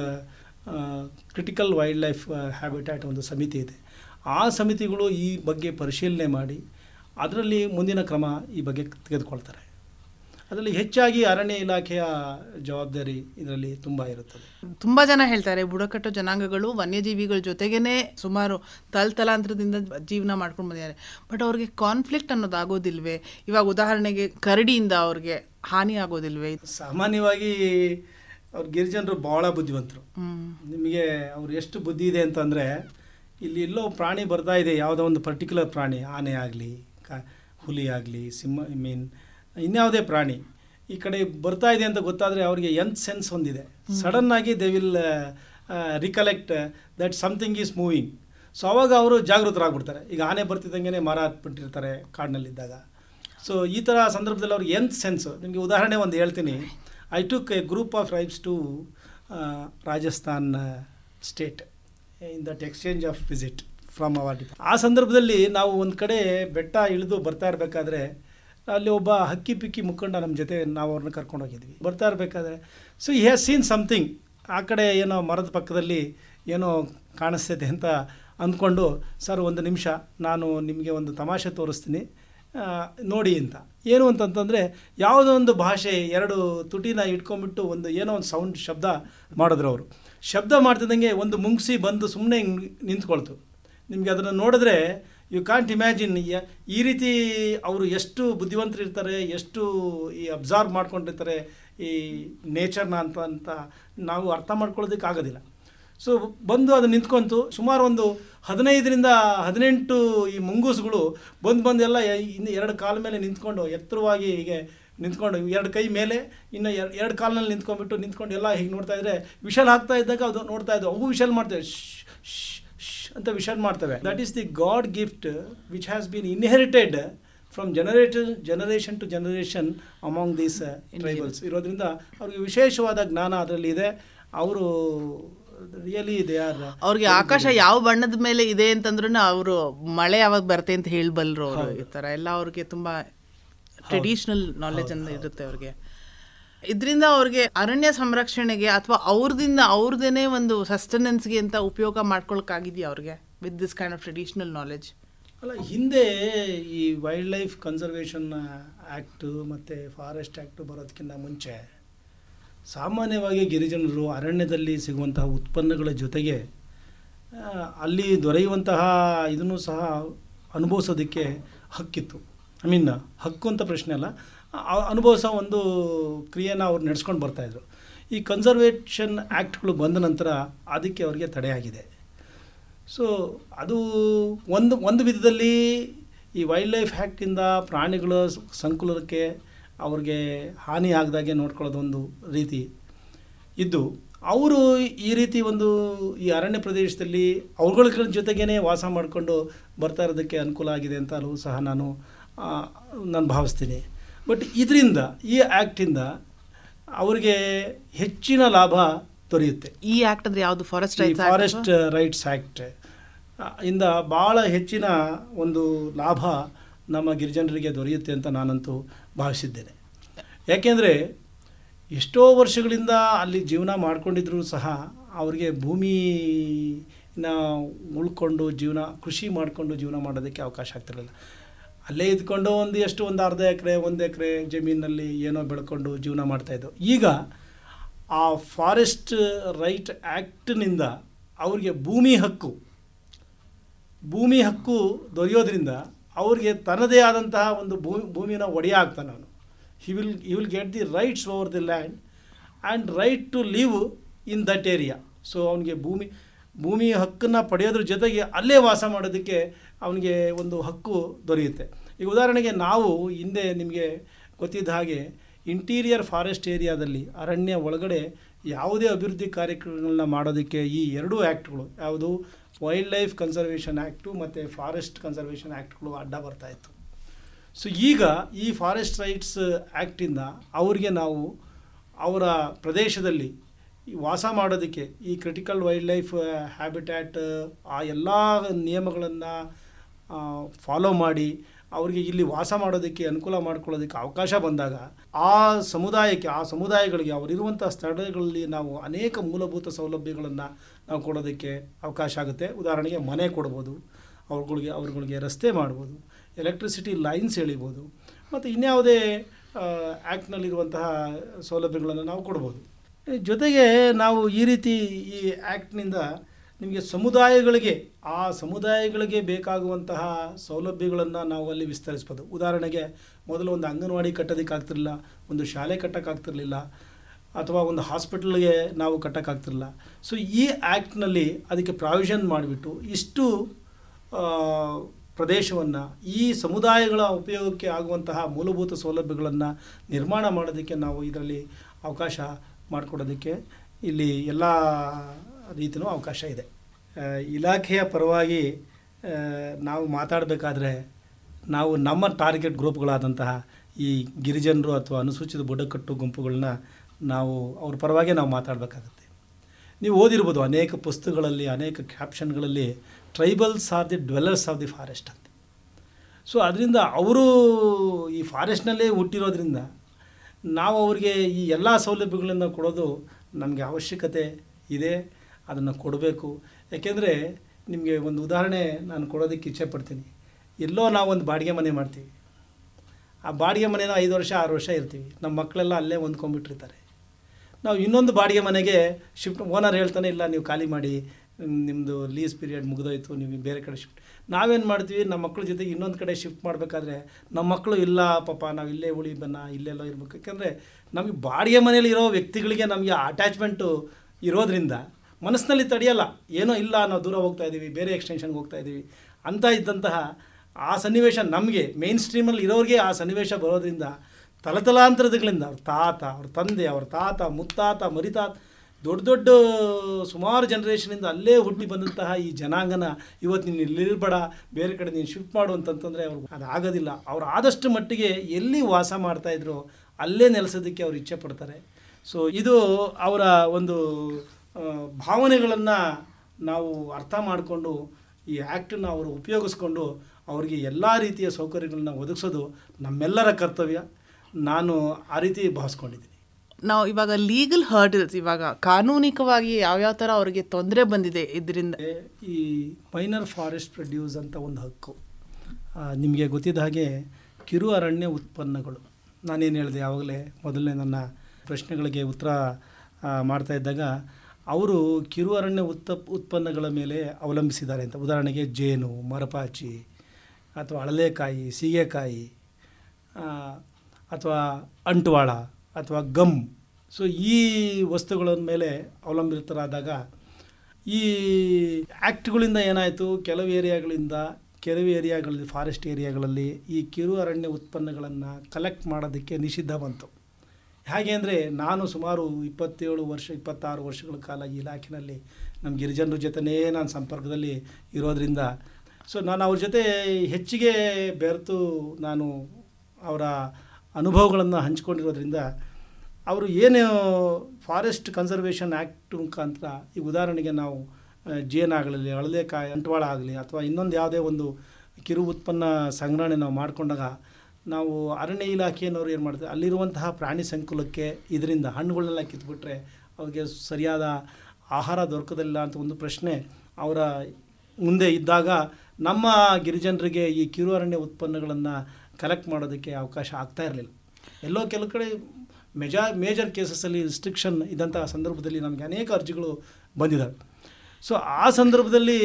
critical wildlife habitat ಒಂದು ಸಮಿತಿ ಇದೆ. ಆ ಸಮಿತಿಗಳು ಈ ಬಗ್ಗೆ ಪರಿಶೀಲನೆ ಮಾಡಿ ಅದರಲ್ಲಿ ಮುಂದಿನ ಕ್ರಮ ಈ ಬಗ್ಗೆ ತೆಗೆದುಕೊಳ್ತಾರೆ. ಅದರಲ್ಲಿ ಹೆಚ್ಚಾಗಿ ಅರಣ್ಯ ಇಲಾಖೆಯ ಜವಾಬ್ದಾರಿ ಇದರಲ್ಲಿ ತುಂಬ ಇರುತ್ತದೆ. ತುಂಬ ಜನ ಹೇಳ್ತಾರೆ ಬುಡಕಟ್ಟು ಜನಾಂಗಗಳು ವನ್ಯಜೀವಿಗಳ ಜೊತೆಗೇ ಸುಮಾರು ತಲತಲಾಂತರದಿಂದ ಜೀವನ ಮಾಡ್ಕೊಂಡು ಬಂದಿದ್ದಾರೆ. ಬಟ್ ಅವ್ರಿಗೆ ಕಾನ್ಫ್ಲಿಕ್ಟ್ ಅನ್ನೋದಾಗೋದಿಲ್ವೇ ಇವಾಗ ಉದಾಹರಣೆಗೆ ಕರಡಿಯಿಂದ ಅವ್ರಿಗೆ ಹಾನಿ ಆಗೋದಿಲ್ವೇ? ಸಾಮಾನ್ಯವಾಗಿ ಅವ್ರ ಗಿರಿಜನರು ಭಾಳ ಬುದ್ಧಿವಂತರು. ನಿಮಗೆ ಅವ್ರು ಎಷ್ಟು ಬುದ್ಧಿ ಇದೆ ಅಂತಂದರೆ ಇಲ್ಲಿ ಎಲ್ಲೋ ಪ್ರಾಣಿ ಬರ್ತಾ ಇದೆ ಯಾವುದೋ ಒಂದು ಪರ್ಟಿಕ್ಯುಲರ್ ಪ್ರಾಣಿ ಆನೆ ಆಗಲಿ ಕ ಹುಲಿ ಆಗಲಿ ಸಿಂಹ ಐ ಮೀನ್ ಇನ್ಯಾವುದೇ ಪ್ರಾಣಿ ಈ ಕಡೆ ಬರ್ತಾ ಇದೆ ಅಂತ ಗೊತ್ತಾದರೆ ಅವರಿಗೆ ಎಂತ್ ಸೆನ್ಸ್ ಹೊಂದಿದೆ. ಸಡನ್ನಾಗಿ they will recollect that something is moving so ಅವಾಗ ಅವರು ಜಾಗೃತರಾಗ್ಬಿಡ್ತಾರೆ. ಈಗ ಆನೆ ಬರ್ತಿದ್ದಂಗೆ ಮರ ಹತ್ಬಿಟ್ಟಿರ್ತಾರೆ ಕಾಡಿನಲ್ಲಿದ್ದಾಗ. ಸೊ ಈ ಥರ ಸಂದರ್ಭದಲ್ಲಿ ಅವ್ರಿಗೆ ಎಂತ್ ಸೆನ್ಸು ನಿಮಗೆ ಉದಾಹರಣೆ ಒಂದು ಹೇಳ್ತೀನಿ. I took a group of tribes to Rajasthan state in that exchange of visit from our ಆ ಸಂದರ್ಭದಲ್ಲಿ ನಾವು ಒಂದು ಕಡೆ ಬೆಟ್ಟ ಇಳಿದು ಬರ್ತಾ ಇರಬೇಕಾದ್ರೆ ಅಲ್ಲಿ ಒಬ್ಬ ಹಕ್ಕಿ ಪಿಕ್ಕಿ ಮುಖಂಡ ನಮ್ಮ ಜೊತೆ ನಾವು ಅವ್ರನ್ನ ಕರ್ಕೊಂಡು ಹೋಗಿದ್ವಿ. ಬರ್ತಾ ಇರಬೇಕಾದ್ರೆ ಸೊ ಈ ಹ್ಯಾಸ್ ಸೀನ್ ಸಮಥಿಂಗ್ ಆ ಕಡೆ ಏನೋ ಮರದ ಪಕ್ಕದಲ್ಲಿ ಏನೋ ಕಾಣಿಸ್ತೈತೆ ಅಂತ ಅಂದ್ಕೊಂಡು ಸರ್ ಒಂದು ನಿಮಿಷ, ನಾನು ನಿಮಗೆ ಒಂದು ತಮಾಷೆ ತೋರಿಸ್ತೀನಿ. ನೋಡಿ ಅಂತ. ಏನು ಅಂತಂತಂದರೆ ಯಾವುದೋ ಒಂದು ಭಾಷೆ ಎರಡು ತುಟಿನ ಇಟ್ಕೊಂಡ್ಬಿಟ್ಟು ಒಂದು ಏನೋ ಒಂದು ಸೌಂಡ್ ಶಬ್ದ ಮಾಡಿದ್ರು ಅವರು. ಶಬ್ದ ಮಾಡ್ತಿದ್ದಂಗೆ ಒಂದು ಮುಂಗ್ಸಿ ಬಂದು ಸುಮ್ಮನೆ ನಿಂತ್ಕೊಳ್ತು. ನಿಮಗೆ ಅದನ್ನು ನೋಡಿದ್ರೆ ಯು ಕಾಂಟ್ ಇಮ್ಯಾಜಿನ್ ಈ ರೀತಿ ಅವರು ಎಷ್ಟು ಬುದ್ಧಿವಂತರು ಇರ್ತಾರೆ ಎಷ್ಟು ಈ ಅಬ್ಸಾರ್ವ್ ಮಾಡ್ಕೊಂಡಿರ್ತಾರೆ ಈ ನೇಚರ್ನ ಅಂತ ಅಂತ ನಾವು ಅರ್ಥ ಮಾಡ್ಕೊಳ್ಳೋದಕ್ಕೆ ಆಗೋದಿಲ್ಲ ಸೊ ಬಂದು ಅದು ನಿಂತ್ಕೊಂತು. ಸುಮಾರು ಒಂದು ಹದಿನೈದರಿಂದ ಹದಿನೆಂಟು ಈ ಮುಂಗೂಸುಗಳು ಬಂದು ಬಂದು ಎಲ್ಲ ಇನ್ನು ಎರಡು ಕಾಲ ಮೇಲೆ ನಿಂತ್ಕೊಂಡು ಎತ್ತರವಾಗಿ ಹೀಗೆ ನಿಂತ್ಕೊಂಡು ಎರಡು ಕೈ ಮೇಲೆ ಇನ್ನು ಎರಡು ಎರಡು ಕಾಲಿನಲ್ಲಿ ನಿಂತ್ಕೊಂಡ್ಬಿಟ್ಟು ನಿಂತ್ಕೊಂಡು ಎಲ್ಲ ಹೀಗೆ ನೋಡ್ತಾ ಇದ್ದರೆ ವಿಷಲ್ ಹಾಕ್ತಾ ಇದ್ದಾಗ ಅದು ನೋಡ್ತಾ ಇದ್ದವು ಅವು ವಿಷಲ್ ಮಾಡ್ತೇವೆ. ಶ್ ಶ್ ಅಂತ ವಿಷಲ್ ಮಾಡ್ತೇವೆ. That is the god gift which has been inherited from generation generation to generation among these tribals ಇರೋದ್ರಿಂದ ಅವ್ರಿಗೆ ವಿಶೇಷವಾದ ಜ್ಞಾನ ಅದರಲ್ಲಿ ಇದೆ. ಅವರು ರಿಯಲಿ ದೇ ಆರ್ ಅವ್ರಿಗೆ ಆಕಾಶ ಯಾವ ಬಣ್ಣದ ಮೇಲೆ ಇದೆ ಅಂತಂದ್ರೂ ಅವರು ಮಳೆ ಯಾವಾಗ ಬರುತ್ತೆ ಅಂತ ಹೇಳಬಲ್ರು ಅವರು ಈ ಥರ. ಎಲ್ಲ ಅವ್ರಿಗೆ ತುಂಬಾ ಟ್ರೆಡಿಷನಲ್ ನಾಲೆಜ್ ಅಂತ ಇರುತ್ತೆ ಅವ್ರಿಗೆ. ಇದರಿಂದ ಅವ್ರಿಗೆ ಅರಣ್ಯ ಸಂರಕ್ಷಣೆಗೆ ಅಥವಾ ಅವ್ರದಿಂದ ಅವ್ರದೇನೆ ಒಂದು ಸಸ್ಟೆನೆನ್ಸ್ಗೆ ಅಂತ ಉಪಯೋಗ ಮಾಡ್ಕೊಳಕ್ಕಾಗಿದೆಯಾ ಅವ್ರಿಗೆ with this kind of traditional knowledge ಅಲ್ಲ ಹಿಂದೆ ಈ ವೈಲ್ಡ್ ಲೈಫ್ ಕನ್ಸರ್ವೇಷನ್ ಆ್ಯಕ್ಟು ಮತ್ತು ಫಾರೆಸ್ಟ್ ಆ್ಯಕ್ಟು ಬರೋದಕ್ಕಿಂತ ಮುಂಚೆ ಸಾಮಾನ್ಯವಾಗಿ ಗಿರಿಜನರು ಅರಣ್ಯದಲ್ಲಿ ಸಿಗುವಂತಹ ಉತ್ಪನ್ನಗಳ ಜೊತೆಗೆ ಅಲ್ಲಿ ದೊರೆಯುವಂತಹ ಇದನ್ನು ಸಹ ಅನುಭವಿಸೋದಕ್ಕೆ ಹಕ್ಕಿತ್ತು. ಐ ಮೀನ್ ಹಕ್ಕು ಅಂತ ಪ್ರಶ್ನೆ ಅಲ್ಲ. ಅನುಭವಿಸೋ ಒಂದು ಕ್ರಿಯೆನ ಅವ್ರು ನಡೆಸ್ಕೊಂಡು ಬರ್ತಾಯಿದ್ರು ಈ ಕನ್ಸರ್ವೇಷನ್ ಆ್ಯಕ್ಟ್ಗಳು ಬಂದ ನಂತರ ಅದಕ್ಕೆ ಅವರಿಗೆ ತಡೆಯಾಗಿದೆ ಸೊ ಅದು ಒಂದು ಒಂದು ವಿಧದಲ್ಲಿ ಈ ವೈಲ್ಡ್ ಲೈಫ್ ಆ್ಯಕ್ಟಿಂದ ಪ್ರಾಣಿಗಳ ಸಂಕುಲಕ್ಕೆ ಅವ್ರಿಗೆ ಹಾನಿ ಆಗದಾಗೆ ನೋಡ್ಕೊಳ್ಳೋದು ಒಂದು ರೀತಿ ಇದ್ದು ಅವರು ಈ ರೀತಿ ಒಂದು ಈ ಅರಣ್ಯ ಪ್ರದೇಶದಲ್ಲಿ ಅವುಗಳ ಜೊತೆಗೇ ವಾಸ ಮಾಡಿಕೊಂಡು ಬರ್ತಾ ಇರೋದಕ್ಕೆ ಅನುಕೂಲ ಆಗಿದೆ ಅಂತಲೂ ಸಹ ನಾನು ನಾನು ಭಾವಿಸ್ತೀನಿ. ಬಟ್ ಇದರಿಂದ ಈ ಆ್ಯಕ್ಟಿಂದ ಅವರಿಗೆ ಹೆಚ್ಚಿನ ಲಾಭ ದೊರೆಯುತ್ತೆ. ಈ ಆ್ಯಕ್ಟ್ ಅಂದರೆ ಯಾವುದು? ಫಾರೆಸ್ಟ್ ಫಾರೆಸ್ಟ್ ರೈಟ್ಸ್ ಆ್ಯಕ್ಟ್ ಇಂದ ಭಾಳ ಹೆಚ್ಚಿನ ಒಂದು ಲಾಭ ನಮ್ಮ ಗಿರಿಜನರಿಗೆ ದೊರೆಯುತ್ತೆ ಅಂತ ನಾನಂತೂ ಭಾವಿಸಿದ್ದೇನೆ. ಯಾಕೆಂದರೆ ಎಷ್ಟೋ ವರ್ಷಗಳಿಂದ ಅಲ್ಲಿ ಜೀವನ ಮಾಡ್ಕೊಂಡಿದ್ರು ಸಹ ಅವರಿಗೆ ಭೂಮಿನ ಉಳ್ಕೊಂಡು ಜೀವನ, ಕೃಷಿ ಮಾಡಿಕೊಂಡು ಜೀವನ ಮಾಡೋದಕ್ಕೆ ಅವಕಾಶ ಆಗ್ತಿರಲಿಲ್ಲ. ಅಲ್ಲೇ ಇದ್ಕೊಂಡು ಒಂದು ಎಷ್ಟು ಒಂದು ಅರ್ಧ ಎಕರೆ, ಒಂದು ಎಕರೆ ಜಮೀನಲ್ಲಿ ಏನೋ ಬೆಳ್ಕೊಂಡು ಜೀವನ ಮಾಡ್ತಾಯಿದ್ದು ಈಗ ಆ ಫಾರೆಸ್ಟ್ ರೈಟ್ ಆ್ಯಕ್ಟ್ನಿಂದ ಅವ್ರಿಗೆ ಭೂಮಿ ಹಕ್ಕು ಭೂಮಿ ಹಕ್ಕು ದೊರೆಯೋದ್ರಿಂದ ಅವ್ರಿಗೆ ತನ್ನದೇ ಆದಂತಹ ಒಂದು ಭೂಮಿ, ಭೂಮಿನ ಒಡೆಯ ಆಗ್ತಾನೆ ಅವನು. He will you will get the rights over the land and right to live in that area so ಅವನಿಗೆ ಭೂಮಿ ಭೂಮಿ ಹಕ್ಕನ್ನು ಪಡೆಯೋದ್ರ ಜೊತೆಗೆ ಅಲ್ಲೇ ವಾಸ ಮಾಡೋದಕ್ಕೆ ಅವನಿಗೆ ಒಂದು ಹಕ್ಕು ದೊರೆಯುತ್ತೆ. ಈಗ ಉದಾಹರಣೆಗೆ ನಾವು ಹಿಂದೆ ನಿಮಗೆ ಗೊತ್ತಿದ್ದ ಹಾಗೆ ಇಂಟೀರಿಯರ್ ಫಾರೆಸ್ಟ್ ಏರಿಯಾದಲ್ಲಿ ಅರಣ್ಯ ಒಳಗಡೆ ಯಾವುದೇ ಅಭಿವೃದ್ಧಿ ಕಾರ್ಯಕ್ರಮಗಳನ್ನ ಮಾಡೋದಕ್ಕೆ ಈ ಎರಡೂ ಆ್ಯಕ್ಟ್ಗಳು ಯಾವುದು ವೈಲ್ಡ್ ಲೈಫ್ ಕನ್ಸರ್ವೇಷನ್ ಆ್ಯಕ್ಟು ಮತ್ತು ಫಾರೆಸ್ಟ್ ಕನ್ಸರ್ವೇಷನ್ ಆ್ಯಕ್ಟ್ಗಳು ಅಡ್ಡ ಬರ್ತಾಯಿತ್ತು ಸೊ, ಈಗ ಈ ಫಾರೆಸ್ಟ್ ರೈಟ್ಸ್ ಆ್ಯಕ್ಟಿಂದ ಅವ್ರಿಗೆ ನಾವು ಅವರ ಪ್ರದೇಶದಲ್ಲಿ ವಾಸ ಮಾಡೋದಕ್ಕೆ ಈ ಕ್ರಿಟಿಕಲ್ ವೈಲ್ಡ್ ಲೈಫ್ ಹ್ಯಾಬಿಟ್ಯಾಟ್ ಆ ಎಲ್ಲ ನಿಯಮಗಳನ್ನು ಫಾಲೋ ಮಾಡಿ ಅವರಿಗೆ ಇಲ್ಲಿ ವಾಸ ಮಾಡೋದಕ್ಕೆ, ಅನುಕೂಲ ಮಾಡ್ಕೊಳ್ಳೋದಕ್ಕೆ ಅವಕಾಶ ಬಂದಾಗ ಆ ಸಮುದಾಯಕ್ಕೆ, ಆ ಸಮುದಾಯಗಳಿಗೆ ಅವರಿರುವಂಥ ಸ್ಥಳಗಳಲ್ಲಿ ನಾವು ಅನೇಕ ಮೂಲಭೂತ ಸೌಲಭ್ಯಗಳನ್ನು ನಾವು ಕೊಡೋದಕ್ಕೆ ಅವಕಾಶ ಆಗುತ್ತೆ. ಉದಾಹರಣೆಗೆ ಮನೆ ಕೊಡ್ಬೋದು, ಅವ್ರುಗಳಿಗೆ ಅವ್ರುಗಳಿಗೆ ರಸ್ತೆ ಮಾಡ್ಬೋದು ಎಲೆಕ್ಟ್ರಿಸಿಟಿ ಲೈನ್ಸ್ ಎಳಿಬೋದು, ಮತ್ತು ಇನ್ಯಾವುದೇ ಆ್ಯಕ್ಟ್ನಲ್ಲಿರುವಂತಹ ಸೌಲಭ್ಯಗಳನ್ನು ನಾವು ಕೊಡ್ಬೋದು. ಜೊತೆಗೆ ನಾವು ಈ ರೀತಿ ಈ ಆ್ಯಕ್ಟ್ನಿಂದ ನಿಮಗೆ ಸಮುದಾಯಗಳಿಗೆ, ಆ ಸಮುದಾಯಗಳಿಗೆ ಬೇಕಾಗುವಂತಹ ಸೌಲಭ್ಯಗಳನ್ನು ನಾವು ಅಲ್ಲಿ ವಿಸ್ತರಿಸ್ಬೋದು. ಉದಾಹರಣೆಗೆ, ಮೊದಲು ಒಂದು ಅಂಗನವಾಡಿ ಕಟ್ಟೋದಕ್ಕಾಗ್ತಿರಲಿಲ್ಲ, ಒಂದು ಶಾಲೆ ಕಟ್ಟೋಕ್ಕಾಗ್ತಿರಲಿಲ್ಲ, ಅಥವಾ ಒಂದು ಹಾಸ್ಪಿಟಲ್ಗೆ ನಾವು ಕಟ್ಟೋಕ್ಕಾಗ್ತಿರಲಿಲ್ಲ. ಸೊ ಈ ಆ್ಯಕ್ಟ್ನಲ್ಲಿ ಅದಕ್ಕೆ ಪ್ರಾವಿಷನ್ ಮಾಡಿಬಿಟ್ಟು ಇಷ್ಟು ಪ್ರದೇಶವನ್ನು, ಈ ಸಮುದಾಯಗಳ ಉಪಯೋಗಕ್ಕೆ ಆಗುವಂತಹ ಮೂಲಭೂತ ಸೌಲಭ್ಯಗಳನ್ನು ನಿರ್ಮಾಣ ಮಾಡೋದಕ್ಕೆ ನಾವು ಇದರಲ್ಲಿ ಅವಕಾಶ ಮಾಡಿಕೊಡೋದಕ್ಕೆ ಇಲ್ಲಿ ಎಲ್ಲ ರೀತಿಯೂ ಅವಕಾಶ ಇದೆ. ಇಲಾಖೆಯ ಪರವಾಗಿ ನಾವು ಮಾತಾಡಬೇಕಾದ್ರೆ ನಾವು ನಮ್ಮ ಟಾರ್ಗೆಟ್ ಗ್ರೂಪ್ಗಳಾದಂತಹ ಈ ಗಿರಿಜನರು ಅಥವಾ ಅನುಸೂಚಿತ ಬುಡಕಟ್ಟು ಗುಂಪುಗಳನ್ನ ನಾವು ಅವ್ರ ಪರವಾಗಿ ನಾವು ಮಾತಾಡಬೇಕಾಗತ್ತೆ. ನೀವು ಓದಿರ್ಬೋದು, ಅನೇಕ ಪುಸ್ತಕಗಳಲ್ಲಿ, ಅನೇಕ ಕ್ಯಾಪ್ಷನ್ಗಳಲ್ಲಿ tribals are the dwellers of the forest ಅಂತ. ಸೊ, ಅದರಿಂದ ಅವರು ಈ ಫಾರೆಸ್ಟ್ನಲ್ಲೇ ಹುಟ್ಟಿರೋದ್ರಿಂದ ನಾವು ಅವ್ರಿಗೆ ಈ ಎಲ್ಲ ಸೌಲಭ್ಯಗಳನ್ನು ಕೊಡೋದು ನಮಗೆ ಅವಶ್ಯಕತೆ ಇದೆ. ಅದನ್ನು ಕೊಡಬೇಕು. ಯಾಕೆಂದರೆ ನಿಮಗೆ ಒಂದು ಉದಾಹರಣೆ ನಾನು ಕೊಡೋದಕ್ಕೆ ಇಚ್ಛೆ ಪಡ್ತೀನಿ. ಎಲ್ಲೋ ನಾವು ಒಂದು ಬಾಡಿಗೆ ಮನೆ ಮಾಡ್ತೀವಿ. ಆ ಬಾಡಿಗೆ ಮನೇನ ಐದು ವರ್ಷ, ಆರು ವರ್ಷ ಇರ್ತೀವಿ. ನಮ್ಮ ಮಕ್ಕಳೆಲ್ಲ ಅಲ್ಲೇ ಹೊಂದ್ಕೊಂಡ್ಬಿಟ್ಟಿರ್ತಾರೆ. ನಾವು ಇನ್ನೊಂದು ಬಾಡಿಗೆ ಮನೆಗೆ ಶಿಫ್ಟ್, ಓನರ್ ಹೇಳ್ತಾನೆ, ಇಲ್ಲ ನೀವು ಖಾಲಿ ಮಾಡಿ ನಿಮ್ಮದು ಲೀಸ್ ಪೀರಿಯಡ್ ಮುಗಿದೋಯ್ತು, ನೀವು ಬೇರೆ ಕಡೆ ಶಿಫ್ಟ್. ನಾವೇನು ಮಾಡ್ತೀವಿ, ನಮ್ಮ ಮಕ್ಕಳ ಜೊತೆಗೆ ಇನ್ನೊಂದು ಕಡೆ ಶಿಫ್ಟ್ ಮಾಡಬೇಕಾದ್ರೆ ನಮ್ಮ ಮಕ್ಕಳು, ಇಲ್ಲ ಪಾಪ, ನಾವು ಇಲ್ಲೇ ಉಳಿ, ಬನ್ನ, ಇಲ್ಲೆಲ್ಲೋ ಇರ್ಬೇಕು. ಯಾಕಂದರೆ ನಮಗೆ ಬಾಡಿಗೆ ಮನೇಲಿ ಇರೋ ವ್ಯಕ್ತಿಗಳಿಗೆ ನಮಗೆ ಅಟ್ಯಾಚ್ಮೆಂಟು ಇರೋದ್ರಿಂದ ಮನಸ್ಸಿನಲ್ಲಿ ತಡೆಯಲ್ಲ. ಏನೋ ಇಲ್ಲ ನಾವು ದೂರ ಹೋಗ್ತಾ ಇದ್ದೀವಿ ಬೇರೆ ಎಕ್ಸ್ಟೆನ್ಷನ್ಗೆ ಹೋಗ್ತಾ ಇದ್ದೀವಿ ಅಂತ ಇದ್ದಂತಹ ಆ ಸನ್ನಿವೇಶ ನಮಗೆ ಮೇನ್ ಸ್ಟ್ರೀಮಲ್ಲಿ ಇರೋರಿಗೆ ಆ ಸನ್ನಿವೇಶ ಬರೋದ್ರಿಂದ ತಲತಲಾಂತರಗಳಿಂದ ಅವ್ರ ತಾತ, ಅವ್ರ ತಂದೆ, ಅವ್ರ ತಾತ, ಮುತ್ತಾತ, ಮರಿತಾತ, ದೊಡ್ಡ ದೊಡ್ಡ ಸುಮಾರು ಜನ್ರೇಷನಿಂದ ಅಲ್ಲೇ ಹುಟ್ಟಿ ಬಂದಂತಹ ಈ ಜನಾಂಗನ ಇವತ್ತು ನೀನು ಇಲ್ಲಿರ್ಬೇಡ, ಬೇರೆ ಕಡೆ ನೀನು ಶಿಫ್ಟ್ ಮಾಡು ಅಂತಂತಂದರೆ ಅವ್ರು ಅದು ಆಗೋದಿಲ್ಲ. ಅವ್ರು ಆದಷ್ಟು ಮಟ್ಟಿಗೆ ಎಲ್ಲಿ ವಾಸ ಮಾಡ್ತಾಯಿದ್ರು ಅಲ್ಲೇ ನೆಲೆಸೋದಕ್ಕೆ ಅವ್ರು ಇಚ್ಛೆ ಪಡ್ತಾರೆ. ಸೊ ಇದು ಅವರ ಒಂದು ಭಾವನೆಗಳನ್ನು ನಾವು ಅರ್ಥ ಮಾಡಿಕೊಂಡು ಈ ಆ್ಯಕ್ಟನ್ನು ಅವರು ಉಪಯೋಗಿಸ್ಕೊಂಡು ಅವರಿಗೆ ಎಲ್ಲ ರೀತಿಯ ಸೌಕರ್ಯಗಳನ್ನ ಒದಗಿಸೋದು ನಮ್ಮೆಲ್ಲರ ಕರ್ತವ್ಯ. ನಾನು ಆ ರೀತಿ ಭಾವಿಸ್ಕೊಂಡಿದ್ದೀನಿ. ನಾವು ಇವಾಗ ಲೀಗಲ್ ಹರ್ಡಲ್ಸ್ ಇವಾಗ ಕಾನೂನಿಕವಾಗಿ ಯಾವ್ಯಾವ ಥರ ಅವರಿಗೆ ತೊಂದರೆ ಬಂದಿದೆ ಇದರಿಂದ. ಈ ಮೈನರ್ ಫಾರೆಸ್ಟ್ ಪ್ರೊಡ್ಯೂಸ್ ಅಂತ ಒಂದು ಹಕ್ಕು. ನಿಮಗೆ ಗೊತ್ತಿದ್ದ ಹಾಗೆ ಕಿರು ಅರಣ್ಯ ಉತ್ಪನ್ನಗಳು. ನಾನೇನು ಹೇಳಿದೆ ಯಾವಾಗಲೇ ಮೊದಲನೇ ನನ್ನ ಪ್ರಶ್ನೆಗಳಿಗೆ ಉತ್ತರ ಮಾಡ್ತಾ ಇದ್ದಾಗ ಅವರು ಕಿರು ಅರಣ್ಯ ಉತ್ತ ಉತ್ಪನ್ನಗಳ ಮೇಲೆ ಅವಲಂಬಿಸಿದ್ದಾರೆ ಅಂತ. ಉದಾಹರಣೆಗೆ ಜೇನು, ಮರಪಾಚಿ, ಅಥವಾ ಅಳಲೆಕಾಯಿ, ಸೀಗೆಕಾಯಿ ಅಥವಾ ಅಂಟುವಾಳ, ಅಥವಾ ಗಮ್. ಸೊ ಈ ವಸ್ತುಗಳ ಮೇಲೆ ಅವಲಂಬಿತರಾದಾಗ ಈ ಆ್ಯಕ್ಟ್ಗಳಿಂದ ಏನಾಯಿತು? ಕೆಲವು ಏರಿಯಾಗಳಿಂದ ಕೆಲವು ಏರಿಯಾಗಳಲ್ಲಿ, ಫಾರೆಸ್ಟ್ ಏರಿಯಾಗಳಲ್ಲಿ ಈ ಕಿರು ಅರಣ್ಯ ಉತ್ಪನ್ನಗಳನ್ನು ಕಲೆಕ್ಟ್ ಮಾಡೋದಕ್ಕೆ ನಿಷಿದ್ಧ ಬಂತು. ಹೇಗೆ ಅಂದರೆ ನಾನು ಸುಮಾರು ಇಪ್ಪತ್ತೇಳು ವರ್ಷ, ಇಪ್ಪತ್ತಾರು ವರ್ಷಗಳ ಕಾಲ ಈ ಇಲಾಖೆಯಲ್ಲಿ ನಮ್ಮ ಗಿರಿಜನರ ಜೊತೆನೇ ನಾನು ಸಂಪರ್ಕದಲ್ಲಿ ಇರೋದರಿಂದ. ಸೊ ನಾನು ಅವ್ರ ಜೊತೆ ಹೆಚ್ಚಿಗೆ ಬೆರೆತು ನಾನು ಅವರ ಅನುಭವಗಳನ್ನು ಹಂಚ್ಕೊಂಡಿರೋದ್ರಿಂದ ಅವರು ಏನು ಫಾರೆಸ್ಟ್ ಕನ್ಸರ್ವೇಷನ್ ಆ್ಯಕ್ಟ್ ಮುಖಾಂತರ ಈ ಉದಾಹರಣೆಗೆ ನಾವು ಜೇನ್ ಆಗಲಿ, ಅಳಲೆಕಾಯಿ, ಅಂಟವಾಳ ಆಗಲಿ, ಅಥವಾ ಇನ್ನೊಂದು ಯಾವುದೇ ಒಂದು ಕಿರು ಉತ್ಪನ್ನ ಸಂಗ್ರಹಣೆ ನಾವು ಮಾಡಿಕೊಂಡಾಗ ನಾವು ಅರಣ್ಯ ಇಲಾಖೆಯವರು ಏನು ಮಾಡ್ತಾರೆ ಅಲ್ಲಿರುವಂತಹ ಪ್ರಾಣಿ ಸಂಕುಲಕ್ಕೆ ಇದರಿಂದ ಹಣ್ಣುಗಳನ್ನೆಲ್ಲ ಕಿತ್ಬಿಟ್ರೆ ಅವ್ರಿಗೆ ಸರಿಯಾದ ಆಹಾರ ದೊರಕೋದಿಲ್ಲ ಅಂತ ಒಂದು ಪ್ರಶ್ನೆ ಅವರ ಮುಂದೆ ಇದ್ದಾಗ ನಮ್ಮ ಗಿರಿಜನರಿಗೆ ಈ ಕಿರು ಅರಣ್ಯ ಉತ್ಪನ್ನಗಳನ್ನು ಕಲೆಕ್ಟ್ ಮಾಡೋದಕ್ಕೆ ಅವಕಾಶ ಆಗ್ತಾ ಇರಲಿಲ್ಲ. ಎಲ್ಲೋ ಕೆಲವು ಕಡೆ ಮೆಜಾ ಮೇಜರ್ ಕೇಸಸಲ್ಲಿ ರಿಸ್ಟ್ರಿಕ್ಷನ್ ಇದ್ದಂಥ ಸಂದರ್ಭದಲ್ಲಿ ನಮಗೆ ಅನೇಕ ಅರ್ಜಿಗಳು ಬಂದಿದ್ದಾವೆ ಸೊ ಆ ಸಂದರ್ಭದಲ್ಲಿ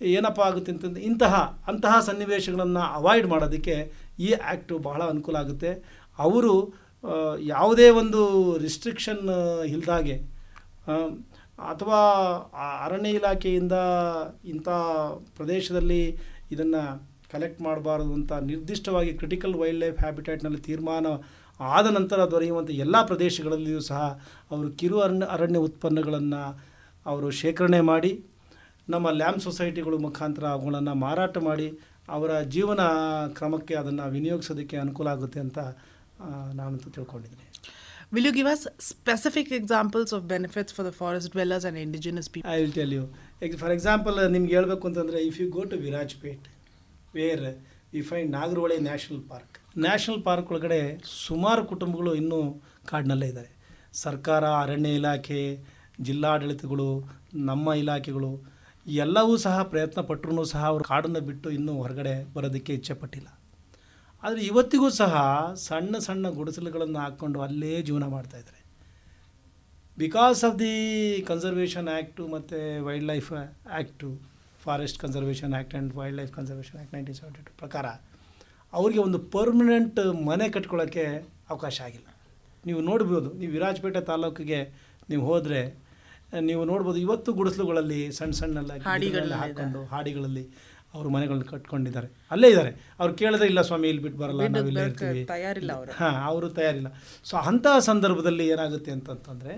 ಏನಪ್ಪ ಆಗುತ್ತೆ ಅಂತಂದರೆ ಇಂತಹ, ಅಂತಹ ಸನ್ನಿವೇಶಗಳನ್ನು ಅವಾಯ್ಡ್ ಮಾಡೋದಕ್ಕೆ ಈ ಆ್ಯಕ್ಟು ಬಹಳ ಅನುಕೂಲ ಆಗುತ್ತೆ. ಅವರು ಯಾವುದೇ ಒಂದು ರಿಸ್ಟ್ರಿಕ್ಷನ್ ಇಲ್ದಾಗೆ ಅಥವಾ ಅರಣ್ಯ ಇಲಾಖೆಯಿಂದ ಇಂಥ ಪ್ರದೇಶದಲ್ಲಿ ಇದನ್ನು ಕಲೆಕ್ಟ್ ಮಾಡಬಾರ್ದು ಅಂತ ನಿರ್ದಿಷ್ಟವಾಗಿ ಕ್ರಿಟಿಕಲ್ ವೈಲ್ಡ್ ಲೈಫ್ ಹ್ಯಾಬಿಟ್ಯಾಟ್ನಲ್ಲಿ ತೀರ್ಮಾನ ಆದ ನಂತರ ದೊರೆಯುವಂಥ ಎಲ್ಲ ಪ್ರದೇಶಗಳಲ್ಲಿಯೂ ಸಹ ಅವರು ಕಿರು ಅರಣ್ಯ ಅರಣ್ಯ ಉತ್ಪನ್ನಗಳನ್ನು ಅವರು ಶೇಖರಣೆ ಮಾಡಿ, ನಮ್ಮ ಲ್ಯಾಮ್ ಸೊಸೈಟಿಗಳ ಮುಖಾಂತರ ಅವುಗಳನ್ನು ಮಾರಾಟ ಮಾಡಿ ಅವರ ಜೀವನ ಕ್ರಮಕ್ಕೆ ಅದನ್ನು ವಿನಿಯೋಗಿಸೋದಕ್ಕೆ ಅನುಕೂಲ ಆಗುತ್ತೆ ಅಂತ ನಾನಂತೂ ತಿಳ್ಕೊಂಡಿದ್ದೀನಿ. Will you give us specific examples of benefits for the forest dwellers and indigenous people I will tell you for example ನಿಮ್ಗೆ ಹೇಳಬೇಕು ಅಂತಂದರೆ if you go to Virajpet where we find Nagarahole national park national park ಒಳಗಡೆ ಸುಮಾರು ಕುಟುಂಬಗಳು ಇನ್ನೂ ಕಾಡಿನಲ್ಲೇ ಇದ್ದಾರೆ. ಸರ್ಕಾರ ಅರಣ್ಯ ಇಲಾಖೆ ಜಿಲ್ಲಾಡಳಿತಗಳು ನಮ್ಮ ಇಲಾಖೆಗಳು ಎಲ್ಲವೂ ಸಹ ಪ್ರಯತ್ನ ಪಟ್ಟರೂ ಸಹ ಅವರು ಕಾಡನ್ನು ಬಿಟ್ಟು ಇನ್ನೂ ಹೊರಗಡೆ ಬರೋದಕ್ಕೆ ಇಚ್ಛೆ ಪಟ್ಟಿಲ್ಲ. ಆದರೆ ಇವತ್ತಿಗೂ ಸಹ ಸಣ್ಣ ಸಣ್ಣ ಗುಡಿಸಲುಗಳನ್ನು ಹಾಕ್ಕೊಂಡು ಅಲ್ಲೇ ಜೀವನ ಮಾಡ್ತಾಯಿದ್ದಾರೆ because of the conservation act ಮತ್ತು wildlife act forest conservation act and wildlife conservation act nineteen seventy two ಪ್ರಕಾರ ಅವರಿಗೆ ಒಂದು ಪರ್ಮನೆಂಟ್ ಮನೆ ಕಟ್ಕೊಳ್ಳೋಕ್ಕೆ ಅವಕಾಶ ಆಗಿಲ್ಲ. ನೀವು ನೋಡ್ಬೋದು, ನೀವು ವಿರಾಜಪೇಟೆ ತಾಲೂಕಿಗೆ ನೀವು ಹೋದರೆ ನೀವು ನೋಡ್ಬೋದು ಇವತ್ತು ಗುಡಿಸಲುಗಳಲ್ಲಿ ಸಣ್ಣ ಸಣ್ಣಲ್ಲ ಹಾಡಿಗಳೆಲ್ಲ ಹಾಕೊಂಡು ಹಾಡಿಗಳಲ್ಲಿ ಅವರು ಮನೆಗಳನ್ನ ಕಟ್ಕೊಂಡಿದ್ದಾರೆ. ಅಲ್ಲೇ ಇದ್ದಾರೆ. ಅವ್ರು ಕೇಳಿದ್ರೆ ಇಲ್ಲ ಸ್ವಾಮಿ ಇಲ್ಲಿ ಬಿಟ್ಟು ಬರಲ್ಲ ನಾವು ಇಲ್ಲೇ ಇರ್ತೀವಿ. ತಯಾರಿಲ್ಲ ಅವರು. ಹಾಂ ಅವರು ತಯಾರಿಲ್ಲ. ಸೊ ಅಂತಹ ಸಂದರ್ಭದಲ್ಲಿ ಏನಾಗುತ್ತೆ ಅಂತಂತಂದರೆ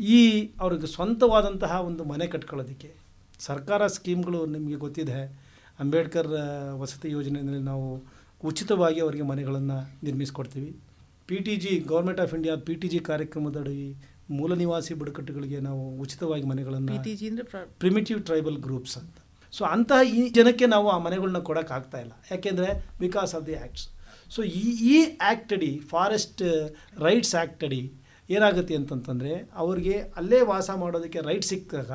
ಈ ಅವ್ರಿಗೆ ಸ್ವಂತವಾದಂತಹ ಒಂದು ಮನೆ ಕಟ್ಕೊಳ್ಳೋದಕ್ಕೆ ಸರ್ಕಾರ ಸ್ಕೀಮ್ಗಳು ನಿಮಗೆ ಗೊತ್ತಿದೆ. ಅಂಬೇಡ್ಕರ್ ವಸತಿ ಯೋಜನೆಯಲ್ಲಿ ನಾವು ಉಚಿತವಾಗಿ ಅವರಿಗೆ ಮನೆಗಳನ್ನು ನಿರ್ಮಿಸ್ಕೊಡ್ತೀವಿ. P T G government of India P T G ಕಾರ್ಯಕ್ರಮದಡಿ ಮೂಲ ನಿವಾಸಿ ಬುಡಕಟ್ಟುಗಳಿಗೆ ನಾವು ಉಚಿತವಾಗಿ ಮನೆಗಳನ್ನು ಪ್ರಿಮಿಟಿವ್ ಟ್ರೈಬಲ್ ಗ್ರೂಪ್ಸ್ ಅಂತ. ಸೊ ಅಂತಹ ಈ ಜನಕ್ಕೆ ನಾವು ಆ ಮನೆಗಳನ್ನ ಕೊಡೋಕ್ಕಾಗ್ತಾ ಇಲ್ಲ. ಯಾಕೆಂದರೆ because of the acts so ಈ ಈ ಆ್ಯಕ್ಟ್ ಅಡಿ ಫಾರೆಸ್ಟ್ ರೈಟ್ಸ್ ಆ್ಯಕ್ಟ್ ಅಡಿ ಏನಾಗುತ್ತೆ ಅಂತಂತಂದರೆ ಅವ್ರಿಗೆ ಅಲ್ಲೇ ವಾಸ ಮಾಡೋದಕ್ಕೆ ರೈಟ್ ಸಿಕ್ಕಾಗ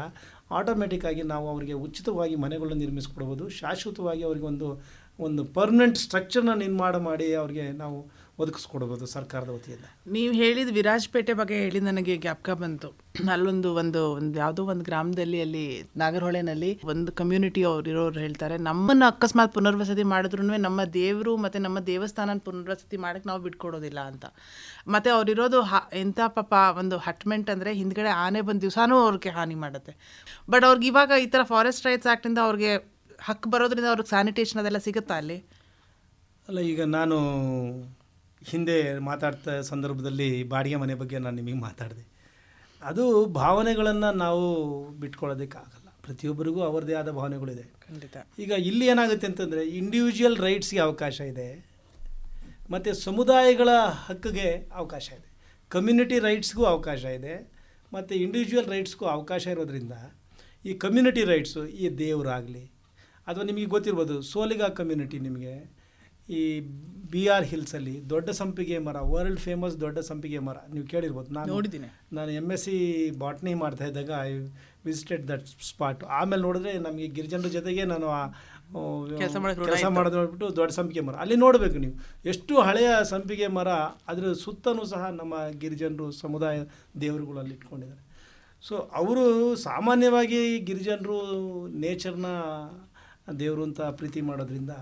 ಆಟೋಮೆಟಿಕ್ಕಾಗಿ ನಾವು ಅವರಿಗೆ ಉಚಿತವಾಗಿ ಮನೆಗಳನ್ನ ನಿರ್ಮಿಸ್ಕೊಡ್ಬೋದು. ಶಾಶ್ವತವಾಗಿ ಅವರಿಗೆ ಒಂದು ಒಂದು ಪರ್ಮನೆಂಟ್ ಸ್ಟ್ರಕ್ಚರ್ನ ನಿರ್ಮಾಣ ಮಾಡಿ ಅವ್ರಿಗೆ ನಾವು ಒದಗಿಸ್ಕೊಡ್ಬೋದು ಸರ್ಕಾರದ ವತಿಯಿಂದ. ನೀವು ಹೇಳಿದ ವಿರಾಜಪೇಟೆ ಬಗ್ಗೆ ಹೇಳಿ ನನಗೆ ಜ್ಞಾಪಕ ಬಂತು. ಅಲ್ಲೊಂದು ಒಂದು ಒಂದು ಯಾವುದೋ ಒಂದು ಗ್ರಾಮದಲ್ಲಿ ಅಲ್ಲಿ ನಾಗರಹೊಳೆನಲ್ಲಿ ಒಂದು ಕಮ್ಯುನಿಟಿ ಅವ್ರು ಇರೋರು ಹೇಳ್ತಾರೆ ನಮ್ಮನ್ನು ಅಕಸ್ಮಾತ್ ಪುನರ್ವಸತಿ ಮಾಡಿದ್ರು ನಮ್ಮ ದೇವರು ಮತ್ತು ನಮ್ಮ ದೇವಸ್ಥಾನ ಪುನರ್ವಸತಿ ಮಾಡಕ್ಕೆ ನಾವು ಬಿಟ್ಕೊಡೋದಿಲ್ಲ ಅಂತ. ಮತ್ತು ಅವರಿರೋದು ಹ ಎಂಥ ಪಾಪ ಒಂದು ಹಟ್ಮೆಂಟ್ ಅಂದರೆ ಹಿಂದ್ಗಡೆ ಆನೆ ಬಂದು ದಿವಸನೂ ಅವ್ರಿಗೆ ಹಾನಿ ಮಾಡುತ್ತೆ. ಬಟ್ ಅವ್ರಿಗೆ ಇವಾಗ ಈ ಥರ ಫಾರೆಸ್ಟ್ ರೈಟ್ಸ್ ಆ್ಯಕ್ಟಿಂದ ಅವ್ರಿಗೆ ಹಕ್ಕು ಬರೋದ್ರಿಂದ ಅವ್ರಿಗೆ ಸ್ಯಾನಿಟೇಷನ್ ಅದೆಲ್ಲ ಸಿಗುತ್ತಾ ಅಲ್ಲಿ? ಅಲ್ಲ ಈಗ ನಾನು ಹಿಂದೆ ಮಾತಾಡ್ತಾ ಸಂದರ್ಭದಲ್ಲಿ ಬಾಡಿಗೆ ಮನೆ ಬಗ್ಗೆ ನಾನು ನಿಮಗೆ ಮಾತಾಡಿದೆ. ಅದು ಭಾವನೆಗಳನ್ನು ನಾವು ಬಿಟ್ಕೊಳ್ಳೋದಕ್ಕಾಗಲ್ಲ. ಪ್ರತಿಯೊಬ್ಬರಿಗೂ ಅವರದೇ ಆದ ಭಾವನೆಗಳಿದೆ. ಖಂಡಿತ. ಈಗ ಇಲ್ಲಿ ಏನಾಗುತ್ತೆ ಅಂತಂದರೆ ಇಂಡಿವಿಜುವಲ್ ರೈಟ್ಸ್ಗೆ ಅವಕಾಶ ಇದೆ. ಮತ್ತು ಸಮುದಾಯಗಳ ಹಕ್ಕಿಗೆ ಅವಕಾಶ ಇದೆ. ಕಮ್ಯುನಿಟಿ ರೈಟ್ಸ್ಗೂ ಅವಕಾಶ ಇದೆ. ಮತ್ತು ಇಂಡಿವಿಜುವಲ್ ರೈಟ್ಸ್ಗೂ ಅವಕಾಶ ಇರೋದ್ರಿಂದ ಈ ಕಮ್ಯುನಿಟಿ ರೈಟ್ಸು ಈ ದೇವರಾಗಲಿ. ಅಥವಾ ನಿಮಗೆ ಗೊತ್ತಿರ್ಬೋದು ಸೋಲಿಗಾ ಕಮ್ಯುನಿಟಿ ನಿಮಗೆ. ಈ ಬಿ ಆರ್ ಹಿಲ್ಸಲ್ಲಿ ದೊಡ್ಡ ಸಂಪಿಗೆ ಮರ ವರ್ಲ್ಡ್ ಫೇಮಸ್ ದೊಡ್ಡ ಸಂಪಿಗೆ ಮರ ನೀವು ಕೇಳಿರ್ಬೋದು. ನಾನು ನೋಡಿದ್ದೀನಿ. ನಾನು ಎಂ ಎಸ್ ಸಿ ಬಾಟ್ನಿ ಮಾಡ್ತಾ ಇದ್ದಾಗ ಐ ವಿಸಿಟೆಡ್ ದಟ್ ಸ್ಪಾಟ್ ಆಮೇಲೆ ನೋಡಿದ್ರೆ ನಮಗೆ ಗಿರಿಜನರ ಜೊತೆಗೆ ನಾನು ಕೆಲ್ಸ. ಮಾಡೋದು ನೋಡ್ಬಿಟ್ಟು ದೊಡ್ಡ ಸಂಪಿಗೆ ಮರ. ಅಲ್ಲಿ ನೋಡಬೇಕು ನೀವು. ಎಷ್ಟು ಹಳೆಯ ಸಂಪಿಗೆ ಮರ ಅದರ ಸುತ್ತಲೂ ಸಹ ನಮ್ಮ ಗಿರಿಜನರು ಸಮುದಾಯ ದೇವರುಗಳಲ್ಲಿ ಇಟ್ಕೊಂಡಿದ್ದಾರೆ. ಸೊ ಅವರು ಸಾಮಾನ್ಯವಾಗಿ ಗಿರಿಜನರು ನೇಚರ್ನ ದೇವರು ಅಂತ ಪ್ರೀತಿ ಮಾಡೋದ್ರಿಂದ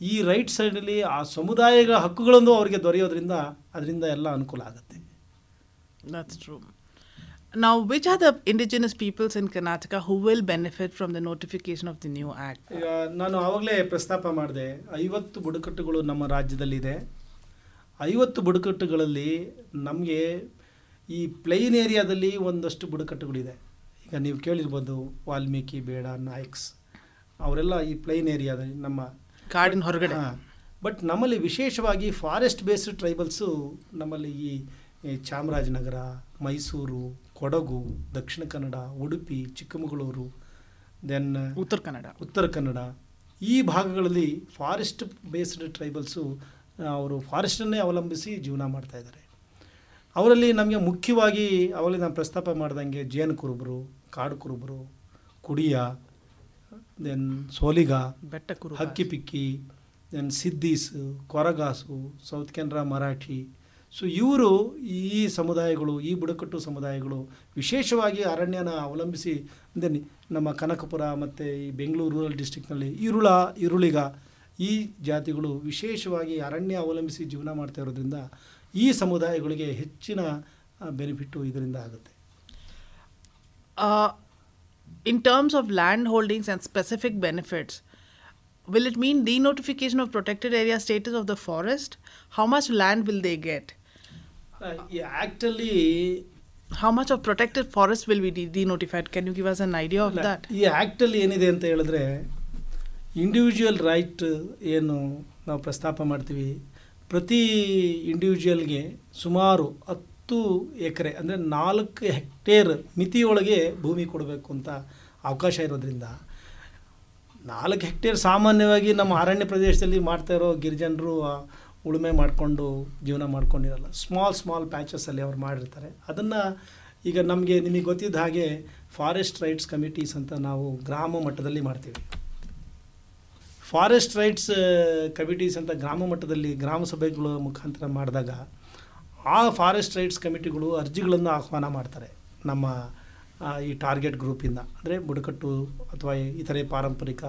ಈ ರೈಟ್ ಸೈಡಲ್ಲಿ ಆ ಸಮುದಾಯಗಳ ಹಕ್ಕುಗಳನ್ನು ಅವರಿಗೆ ದೊರೆಯೋದ್ರಿಂದ ಅದರಿಂದ ಎಲ್ಲ ಅನುಕೂಲ ಆಗುತ್ತೆ. Now, which are the indigenous peoples in Karnataka who will benefit from the notification of the new act? ಈಗ ನಾನು ಆವಾಗಲೇ ಪ್ರಸ್ತಾಪ ಮಾಡಿದೆ ಐವತ್ತು ಬುಡಕಟ್ಟುಗಳು ನಮ್ಮ ರಾಜ್ಯದಲ್ಲಿದೆ ಐವತ್ತು ಬುಡಕಟ್ಟುಗಳಲ್ಲಿ ನಮಗೆ ಈ ಪ್ಲೈನ್ ಏರಿಯಾದಲ್ಲಿ ಒಂದಷ್ಟು ಬುಡಕಟ್ಟುಗಳಿದೆ ಈಗ ನೀವು ಕೇಳಿರ್ಬೋದು ವಾಲ್ಮೀಕಿ ಬೇಡ ನಾಯಕ್ಸ್ ಅವರೆಲ್ಲ ಈ ಪ್ಲೈನ್ ಏರಿಯಾದಲ್ಲಿ ನಮ್ಮ ಕಾಡಿನ ಹೊರಗಡೆ. ಬಟ್ ನಮ್ಮಲ್ಲಿ ವಿಶೇಷವಾಗಿ ಫಾರೆಸ್ಟ್ ಬೇಸ್ಡ್ ಟ್ರೈಬಲ್ಸು ನಮ್ಮಲ್ಲಿ ಈ ಚಾಮರಾಜನಗರ ಮೈಸೂರು ಕೊಡಗು ದಕ್ಷಿಣ ಕನ್ನಡ ಉಡುಪಿ ಚಿಕ್ಕಮಗಳೂರು ದೆನ್ ಉತ್ತರ ಕನ್ನಡ. ಉತ್ತರ ಕನ್ನಡ. ಈ ಭಾಗಗಳಲ್ಲಿ ಫಾರೆಸ್ಟ್ ಬೇಸ್ಡ್ ಟ್ರೈಬಲ್ಸು ಅವರು ಫಾರೆಸ್ಟನ್ನೇ ಅವಲಂಬಿಸಿ ಜೀವನ ಮಾಡ್ತಾಯಿದ್ದಾರೆ ಅವರಲ್ಲಿ ನಮಗೆ ಮುಖ್ಯವಾಗಿ ಅವರಲ್ಲಿ ನಾನು ಪ್ರಸ್ತಾಪ ಮಾಡ್ದಂಗೆ ಜೇನು ಕುರುಬರು ಕಾಡು ಕುರುಬರು ಕುಡಿಯ then Soliga Bettakuru Hakki Pikki then Siddis Koragas South Canara Marathi. So ಇವರು ಈ ಸಮುದಾಯಗಳು ಈ ಬುಡಕಟ್ಟು ಸಮುದಾಯಗಳು ವಿಶೇಷವಾಗಿ ಅರಣ್ಯನ ಅವಲಂಬಿಸಿ ದೆನ್ ನಮ್ಮ ಕನಕಪುರ ಮತ್ತು ಈ ಬೆಂಗಳೂರು ರೂರಲ್ ಡಿಸ್ಟಿಕ್ನಲ್ಲಿ ಇರುಳ ಇರುಳಿಗ ಈ ಜಾತಿಗಳು ವಿಶೇಷವಾಗಿ ಅರಣ್ಯ ಅವಲಂಬಿಸಿ ಜೀವನ ಮಾಡ್ತಾ ಇರೋದ್ರಿಂದ ಈ ಸಮುದಾಯಗಳಿಗೆ ಹೆಚ್ಚಿನ ಬೆನಿಫಿಟ್ಟು ಇದರಿಂದ ಆಗುತ್ತೆ. In terms of land holdings and specific benefits, will it mean denotification of protected area status of the forest? How much land will they get? Uh, yeah, actually, How much of protected forest will be de- denotified? Can you give us an idea of that? Yeah, actually ಏನಿದೆ ಅಂತ ಹೇಳಿದ್ರೆ ಇಂಡಿವಿಜುವಲ್ ರೈಟ್ ಏನು ನಾವು ಪ್ರಸ್ತಾಪ ಮಾಡ್ತೀವಿ ಪ್ರತಿ ಇಂಡಿವಿಜುವಲ್ಗೆ ಸುಮಾರು ಹತ್ತು ಎಕರೆ, ಅಂದರೆ ನಾಲ್ಕು ಹೆಕ್ಟೇರ್ ಮಿತಿಯೊಳಗೆ ಭೂಮಿ ಕೊಡಬೇಕು ಅಂತ ಅವಕಾಶ ಇರೋದ್ರಿಂದ ನಾಲ್ಕು ಹೆಕ್ಟೇರ್ ಸಾಮಾನ್ಯವಾಗಿ ನಮ್ಮ ಅರಣ್ಯ ಪ್ರದೇಶದಲ್ಲಿ ಮಾಡ್ತಾ ಇರೋ ಗಿರಿಜನರು ಉಳುಮೆ ಮಾಡಿಕೊಂಡು ಜೀವನ ಮಾಡ್ಕೊಂಡಿರಲ್ಲ. ಸ್ಮಾಲ್ ಸ್ಮಾಲ್ ಪ್ಯಾಚಸಲ್ಲಿ ಅವ್ರು ಮಾಡಿರ್ತಾರೆ. ಅದನ್ನು ಈಗ ನಮಗೆ ನಿಮಗೆ ಗೊತ್ತಿದ್ದ ಹಾಗೆ ಫಾರೆಸ್ಟ್ ರೈಟ್ಸ್ ಕಮಿಟೀಸ್ ಅಂತ ನಾವು ಗ್ರಾಮ ಮಟ್ಟದಲ್ಲಿ ಮಾಡ್ತೀವಿ. ಫಾರೆಸ್ಟ್ ರೈಟ್ಸ್ ಕಮಿಟೀಸ್ ಅಂತ ಗ್ರಾಮ ಮಟ್ಟದಲ್ಲಿ, ಗ್ರಾಮ ಸಭೆಗಳ ಮುಖಾಂತರ ಮಾಡಿದಾಗ ಆ ಫಾರೆಸ್ಟ್ ರೈಟ್ಸ್ ಕಮಿಟಿಗಳು ಅರ್ಜಿಗಳನ್ನು ಆಹ್ವಾನ ಮಾಡ್ತಾರೆ. ನಮ್ಮ ಈ ಟಾರ್ಗೆಟ್ ಗ್ರೂಪಿಂದ. ಅಂದರೆ ಬುಡಕಟ್ಟು ಅಥವಾ ಇತರೆ ಪಾರಂಪರಿಕ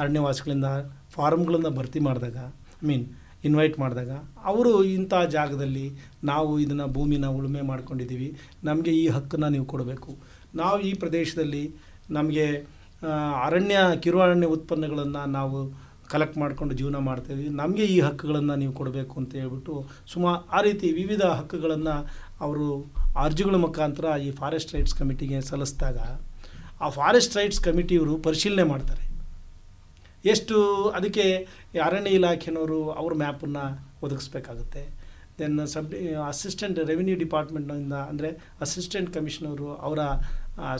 ಅರಣ್ಯವಾಸಿಗಳಿಂದ ಫಾರಮ್ಗಳನ್ನು ಭರ್ತಿ ಮಾಡಿದಾಗ ಐ ಮೀನ್ ಇನ್ವೈಟ್ ಮಾಡಿದಾಗ, ಅವರು ಇಂಥ ಜಾಗದಲ್ಲಿ ನಾವು ಇದನ್ನು ಭೂಮಿನ ಉಳುಮೆ ಮಾಡ್ಕೊಂಡಿದ್ದೀವಿ. ನಮಗೆ ಈ ಹಕ್ಕನ್ನು ನೀವು ಕೊಡಬೇಕು. ನಾವು ಈ ಪ್ರದೇಶದಲ್ಲಿ ನಮಗೆ ಅರಣ್ಯ ಕಿರು ಅರಣ್ಯ ಉತ್ಪನ್ನಗಳನ್ನು ನಾವು ಕಲೆಕ್ಟ್ ಮಾಡಿಕೊಂಡು ಜೀವನ ಮಾಡ್ತಾಯಿದ್ವಿ ನಮಗೆ ಈ ಹಕ್ಕುಗಳನ್ನು ನೀವು ಕೊಡಬೇಕು ಅಂತ ಹೇಳ್ಬಿಟ್ಟು ಸುಮಾ ಆ ರೀತಿ ವಿವಿಧ ಹಕ್ಕುಗಳನ್ನು ಅವರು ಅರ್ಜಿಗಳ ಮುಖಾಂತರ ಈ ಫಾರೆಸ್ಟ್ ರೈಟ್ಸ್ ಕಮಿಟಿಗೆ ಸಲ್ಲಿಸಿದಾಗ ಆ ಫಾರೆಸ್ಟ್ ರೈಟ್ಸ್ ಕಮಿಟಿಯವರು ಪರಿಶೀಲನೆ ಮಾಡ್ತಾರೆ. ಎಷ್ಟು ಅದಕ್ಕೆ ಅರಣ್ಯ ಇಲಾಖೆನವರು ಅವ್ರ ಮ್ಯಾಪನ್ನು ಒದಗಿಸ್ಬೇಕಾಗುತ್ತೆ. ದೆನ್ ಸಬ್ ಅಸಿಸ್ಟೆಂಟ್ ರೆವಿನ್ಯೂ ಡಿಪಾರ್ಟ್ಮೆಂಟ್ನಿಂದ ಅಂದರೆ ಅಸಿಸ್ಟೆಂಟ್ ಕಮಿಷನರು ಅವರ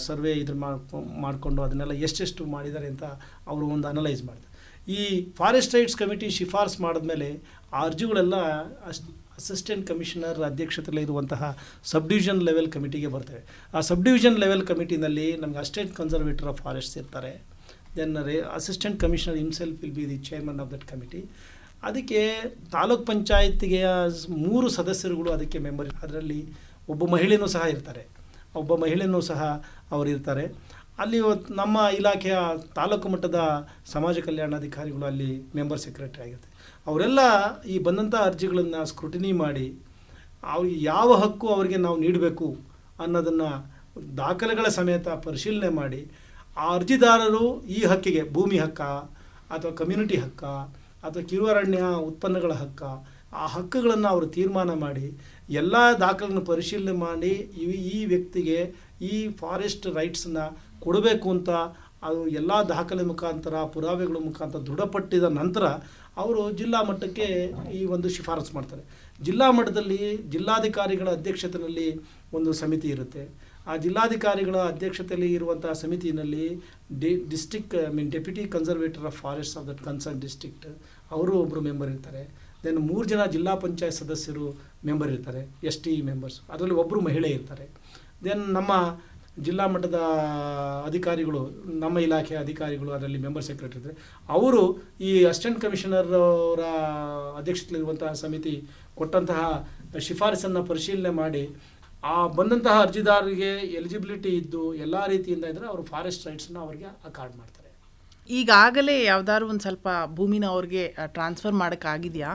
ಸರ್ವೆ ಇದ್ರ ಮಾಡಿಕೊಂಡು ಅದನ್ನೆಲ್ಲ ಎಷ್ಟೆಷ್ಟು ಮಾಡಿದ್ದಾರೆ ಅಂತ ಅವರು ಒಂದು ಅನಲೈಸ್ ಮಾಡ್ತಾರೆ. ಈ ಫಾರೆಸ್ಟ್ ರೈಟ್ಸ್ ಕಮಿಟಿ ಶಿಫಾರಸ್ ಮಾಡಿದ್ಮೇಲೆ ಆ ಅರ್ಜಿಗಳೆಲ್ಲ ಅಸ್, ಅಸಿಸ್ಟೆಂಟ್ ಕಮಿಷನರ್ ಅಧ್ಯಕ್ಷತೆಯಲ್ಲಿ ಇರುವಂತಹ ಸಬ್ ಡಿವಿಷನ್ ಲೆವೆಲ್ ಕಮಿಟಿಗೆ ಬರ್ತವೆ. ಆ ಸಬ್ ಡಿವಿಷನ್ ಲೆವೆಲ್ ಕಮಿಟಿನಲ್ಲಿ ನಮಗೆ ಅಸ್ಟೇಟ್ ಕನ್ಸರ್ವೇಟರ್ ಆಫ್ ಫಾರೆಸ್ಟ್ಸ್ ಇರ್ತಾರೆ. Then assistant commissioner himself will be the chairman of that committee. ಅದಕ್ಕೆ ತಾಲೂಕ್ ಪಂಚಾಯತ್ಗೆ ಮೂರು ಸದಸ್ಯರುಗಳು ಅದಕ್ಕೆ ಮೆಂಬರ್ ಅದರಲ್ಲಿ ಒಬ್ಬ ಮಹಿಳೆಯೂ ಸಹ ಇರ್ತಾರೆ. ಒಬ್ಬ ಮಹಿಳೆಯೂ ಸಹ ಅವರು ಇರ್ತಾರೆ ಅಲ್ಲಿ ನಮ್ಮ ಇಲಾಖೆಯ ತಾಲೂಕು ಮಟ್ಟದ ಸಮಾಜ ಕಲ್ಯಾಣಾಧಿಕಾರಿಗಳು ಅಲ್ಲಿ ಮೆಂಬರ್ ಸೆಕ್ರೆಟರಿ ಆಗಿರ್ತಾರೆ ಅವರೆಲ್ಲ ಈ ಬಂದಂಥ ಅರ್ಜಿಗಳನ್ನು ಸ್ಕ್ರೂಟಿನಿ ಮಾಡಿ, ಅವ್ರಿಗೆ ಯಾವ ಹಕ್ಕು ಅವರಿಗೆ ನಾವು ನೀಡಬೇಕು ಅನ್ನೋದನ್ನು ದಾಖಲೆಗಳ ಸಮೇತ ಪರಿಶೀಲನೆ ಮಾಡಿ, ಆ ಅರ್ಜಿದಾರರು ಈ ಹಕ್ಕಿಗೆ ಭೂಮಿ ಹಕ್ಕ ಅಥವಾ ಕಮ್ಯುನಿಟಿ ಹಕ್ಕ ಅಥವಾ ಕಿರುವರಣ್ಯ ಉತ್ಪನ್ನಗಳ ಹಕ್ಕ, ಆ ಹಕ್ಕುಗಳನ್ನು ಅವರು ತೀರ್ಮಾನ ಮಾಡಿ, ಎಲ್ಲ ದಾಖಲೆಗಳನ್ನು ಪರಿಶೀಲನೆ ಮಾಡಿ ಈ ಈ ವ್ಯಕ್ತಿಗೆ ಈ ಫಾರೆಸ್ಟ್ ರೈಟ್ಸನ್ನ ಕೊಡಬೇಕು ಅಂತ ಅದು ಎಲ್ಲ ದಾಖಲೆ ಮುಖಾಂತರ, ಪುರಾವೆಗಳ ಮುಖಾಂತರ ದೃಢಪಟ್ಟಿದ ನಂತರ ಅವರು ಜಿಲ್ಲಾ ಮಟ್ಟಕ್ಕೆ ಈ ಒಂದು ಶಿಫಾರಸು ಮಾಡ್ತಾರೆ. ಜಿಲ್ಲಾ ಮಟ್ಟದಲ್ಲಿ ಜಿಲ್ಲಾಧಿಕಾರಿಗಳ ಅಧ್ಯಕ್ಷತೆಯಲ್ಲಿ ಒಂದು ಸಮಿತಿ ಇರುತ್ತೆ. ಆ ಜಿಲ್ಲಾಧಿಕಾರಿಗಳ ಅಧ್ಯಕ್ಷತೆಯಲ್ಲಿ ಇರುವಂಥ ಸಮಿತಿಯಲ್ಲಿ D district I mean deputy conservator of forest of that concern district ಅವರು ಒಬ್ಬರು ಮೆಂಬರ್ ಇರ್ತಾರೆ. ದೆನ್ ಮೂರು ಜನ ಜಿಲ್ಲಾ ಪಂಚಾಯತ್ ಸದಸ್ಯರು ಮೆಂಬರ್ ಇರ್ತಾರೆ ಎಸ್ ಟಿ ಮೆಂಬರ್ಸ್ ಅದರಲ್ಲಿ ಒಬ್ಬರು ಮಹಿಳೆ ಇರ್ತಾರೆ. ದೆನ್ ನಮ್ಮ ಜಿಲ್ಲಾ ಮಟ್ಟದ ಅಧಿಕಾರಿಗಳು ನಮ್ಮ ಇಲಾಖೆಯ ಅಧಿಕಾರಿಗಳು ಅದರಲ್ಲಿ ಮೆಂಬರ್ ಸೆಕ್ರೆಟರಿ ಇದ್ದಾರೆ ಅವರು ಈ ಅಸಿಸ್ಟೆಂಟ್ ಕಮಿಷನರ್ ಅವರ ಅಧ್ಯಕ್ಷತೆಯಲ್ಲಿರುವಂತಹ ಸಮಿತಿ ಕೊಟ್ಟಂತಹ ಶಿಫಾರಸನ್ನು ಪರಿಶೀಲನೆ ಮಾಡಿ ಆ ಬಂದಂತಹ ಅರ್ಜಿದಾರರಿಗೆ ಎಲಿಜಿಬಿಲಿಟಿ ಇದ್ದು ಎಲ್ಲ ರೀತಿಯಿಂದ ಇದ್ದರೆ ಅವರು ಫಾರೆಸ್ಟ್ ರೈಟ್ಸನ್ನು ಅವರಿಗೆ ಅಕಾರ್ಡ್ ಮಾಡ್ತಾರೆ. ಈಗಾಗಲೇ ಯಾವ್ದಾದ್ರು ಒಂದು ಸ್ವಲ್ಪ ಭೂಮಿನ ಅವ್ರಿಗೆ ಟ್ರಾನ್ಸ್ಫರ್ ಮಾಡೋಕ್ಕಾಗಿದೆಯಾ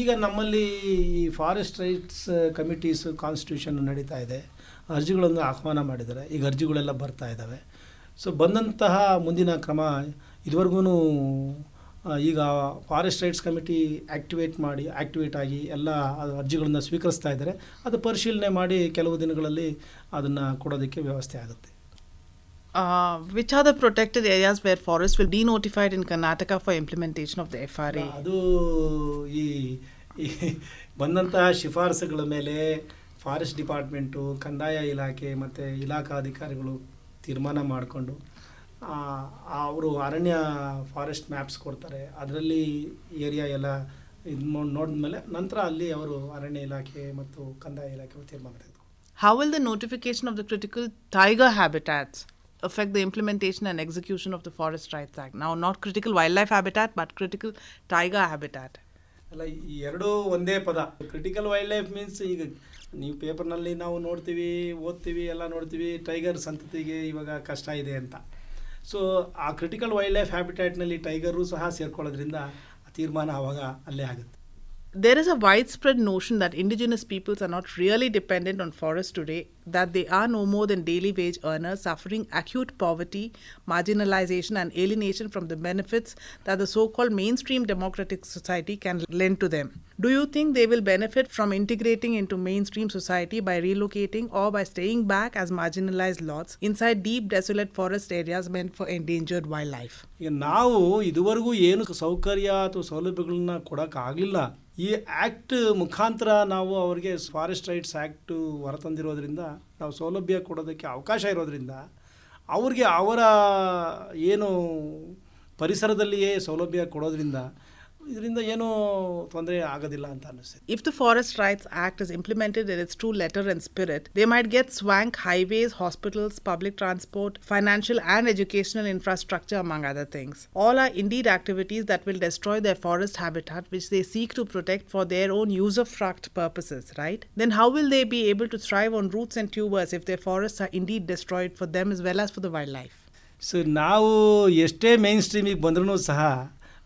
ಈಗ ನಮ್ಮಲ್ಲಿ ಈ ಫಾರೆಸ್ಟ್ ರೈಟ್ಸ್ ಕಮಿಟೀಸ್ ಕಾನ್ಸ್ಟಿಟ್ಯೂಷನ್ ನಡೀತಾ ಇದೆ. ಅರ್ಜಿಗಳನ್ನು ಆಹ್ವಾನ ಮಾಡಿದ್ದಾರೆ. ಈಗ ಅರ್ಜಿಗಳೆಲ್ಲ ಬರ್ತಾ ಇದ್ದಾವೆ. ಸೊ ಬಂದಂತಹ ಮುಂದಿನ ಕ್ರಮ ಇದುವರೆಗೂ ಈಗ ಫಾರೆಸ್ಟ್ ರೈಟ್ಸ್ ಕಮಿಟಿ ಆ್ಯಕ್ಟಿವೇಟ್ ಮಾಡಿ ಆ್ಯಕ್ಟಿವೇಟ್ ಆಗಿ ಎಲ್ಲ ಅರ್ಜಿಗಳನ್ನು ಸ್ವೀಕರಿಸ್ತಾ ಇದ್ದಾರೆ. ಅದು ಪರಿಶೀಲನೆ ಮಾಡಿ ಕೆಲವು ದಿನಗಳಲ್ಲಿ ಅದನ್ನು ಕೊಡೋದಕ್ಕೆ ವ್ಯವಸ್ಥೆ ಆಗುತ್ತೆ. Which are the protected areas where forest will denotified in Karnataka for implementation of the F R ಅದು ಈ ಬಂದಂತಹ ಶಿಫಾರಸುಗಳ ಮೇಲೆ ಫಾರೆಸ್ಟ್ ಡಿಪಾರ್ಟ್ಮೆಂಟು ಕಂದಾಯ ಇಲಾಖೆ ಮತ್ತು ಇಲಾಖಾ ಅಧಿಕಾರಿಗಳು ತೀರ್ಮಾನ ಮಾಡಿಕೊಂಡು ಅವರು ಅರಣ್ಯ ಫಾರೆಸ್ಟ್ ಮ್ಯಾಪ್ಸ್ ಕೊಡ್ತಾರೆ ಅದರಲ್ಲಿ ಏರಿಯಾ ಎಲ್ಲ ಇದು ನೋಡಿದ್ಮೇಲೆ ನಂತರ ಅಲ್ಲಿ ಅವರು ಅರಣ್ಯ ಇಲಾಖೆ ಮತ್ತು ಕಂದಾಯ ಇಲಾಖೆ ತೀರ್ಮಾನ ತೆಗೆದು How will the notification of the critical tiger habitats affect the implementation and execution of the Forest Rights Act? Now, not critical wildlife habitat, but critical tiger habitat. ಅಲ್ಲ, ಈ ಎರಡೂ ಒಂದೇ ಪದ. ಕ್ರಿಟಿಕಲ್ ವೈಲ್ಡ್ ಲೈಫ್ ಮೀನ್ಸ್ ಈಗ ನೀವು ಪೇಪರ್ನಲ್ಲಿ ನಾವು ನೋಡ್ತೀವಿ, ಓದ್ತೀವಿ, ಎಲ್ಲ ನೋಡ್ತೀವಿ ಟೈಗರ್ ಸಂತತಿಗೆ ಇವಾಗ ಕಷ್ಟ ಇದೆ ಅಂತ. ಸೊ ಆ ಕ್ರಿಟಿಕಲ್ ವೈಲ್ಡ್ ಲೈಫ್ ಹ್ಯಾಬಿಟ್ಯಾಟ್ನಲ್ಲಿ ಟೈಗರು ಸಹ ಸೇರ್ಕೊಳ್ಳೋದ್ರಿಂದ ಆ ತೀರ್ಮಾನ ಆವಾಗ ಅಲ್ಲೇ ಆಗುತ್ತೆ. There is a widespread notion that indigenous peoples are not really dependent on forests today, that they are no more than daily wage earners suffering acute poverty, marginalization, and alienation from the benefits that the so called mainstream democratic society can lend to them. Do you think they will benefit from integrating into mainstream society by relocating or by staying back as marginalized lots inside deep, desolate forest areas meant for endangered wildlife? ಈಗ ನಾವು ಇದುವರೆಗೂ ಏನು ಸೌಕರ್ಯ ಅಥವಾ ಸೌಲಭ್ಯಗಳನ್ನ ಕೊಡೋಕ್ಕಾಗಲಿಲ್ಲ ಈ ಆ್ಯಕ್ಟ್ ಮುಖಾಂತರ ನಾವು ಅವರಿಗೆ ಫಾರೆಸ್ಟ್ ರೈಟ್ಸ್ ಆ್ಯಕ್ಟು ಹೊರತಂದಿರೋದ್ರಿಂದ, ನಾವು ಸೌಲಭ್ಯ ಕೊಡೋದಕ್ಕೆ ಅವಕಾಶ ಇರೋದರಿಂದ, ಅವ್ರಿಗೆ ಅವರ ಏನು ಪರಿಸರದಲ್ಲಿಯೇ ಸೌಲಭ್ಯ ಕೊಡೋದ್ರಿಂದ ಇದರಿಂದ ಏನೂ ತೊಂದರೆ ಆಗೋದಿಲ್ಲ ಅಂತ ಅನ್ನಿಸ್ತದೆ If the Forest Rights Act is implemented in its true letter and spirit, they might get swank highways, hospitals, public transport, financial and educational infrastructure, among other things. All are indeed activities that will destroy their forest habitat, which they seek to protect for their own usufruct purposes, right? Then how will they be able to thrive on roots and tubers if their forests are indeed destroyed for them as well as for the wildlife? So ನಾವು ಎಷ್ಟೇ ಮೈನ್ ಸ್ಟ್ರೀಮಿಗೆ ಬಂದ್ರೂ ಸಹ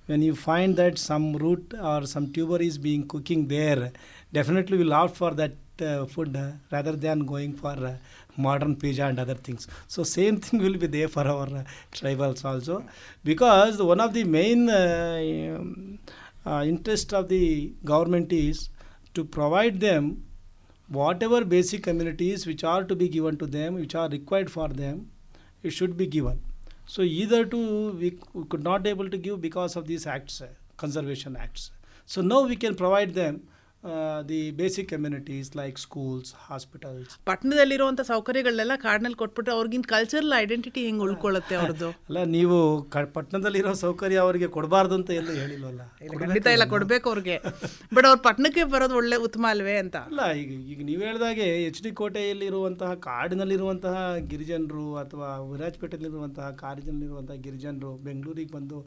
when you find that some root or some tuber is being cooking there, definitely we'll opt for that uh, food uh, rather than going for uh, modern pizza and other things. So same thing will be there for our uh, tribals also, because one of the main uh, um, uh, interest of the government is to provide them whatever basic amenities which are to be given to them, which are required for them, it should be given so either to we, we could not able to give because of these acts, conservation acts. So now we can provide them uh, basic communities like schools hospitals. ಪಟ್ಟಣದಲ್ಲಿರುವಂಥ ಸೌಕರ್ಯಗಳನ್ನೆಲ್ಲ ಕಾಡಿನಲ್ಲಿ ಕೊಟ್ಬಿಟ್ರೆ ಅವ್ರಿಗಿನ ಕಲ್ಚರಲ್ ಐಡೆಂಟಿಟಿ ಹೆಂಗೆ ಉಳ್ಕೊಳ್ಳುತ್ತೆ ಅವ್ರದ್ದು? ಅಲ್ಲ ನೀವು ಕ ಪಟ್ಟಣದಲ್ಲಿರೋ ಸೌಕರ್ಯ ಅವರಿಗೆ ಕೊಡಬಾರ್ದು ಅಂತ ಎಲ್ಲೂ ಹೇಳಿಲ್ವಲ್ಲ? ಖಂಡಿತ ಇಲ್ಲ ಕೊಡಬೇಕು ಅವ್ರಿಗೆ. ಬಟ್ ಅವ್ರು ಪಟ್ಟಣಕ್ಕೆ ಬರೋದು ಒಳ್ಳೆ ಉತ್ತಮ ಅಲ್ವೇ ಅಂತ? ಅಲ್ಲ ಈಗ ಈಗ ನೀವು ಹೇಳಿದಾಗೆ ಎಚ್ ಡಿ ಕೋಟೆಯಲ್ಲಿರುವಂತಹ ಕಾಡಿನಲ್ಲಿರುವಂತಹ ಗಿರಿಜನರು ಅಥವಾ ವಿರಾಜಪೇಟೆಯಲ್ಲಿರುವಂತಹ ಕಾಡಿನಲ್ಲಿರುವಂತಹ ಗಿರಿಜನರು ಬೆಂಗಳೂರಿಗೆ ಬಂದು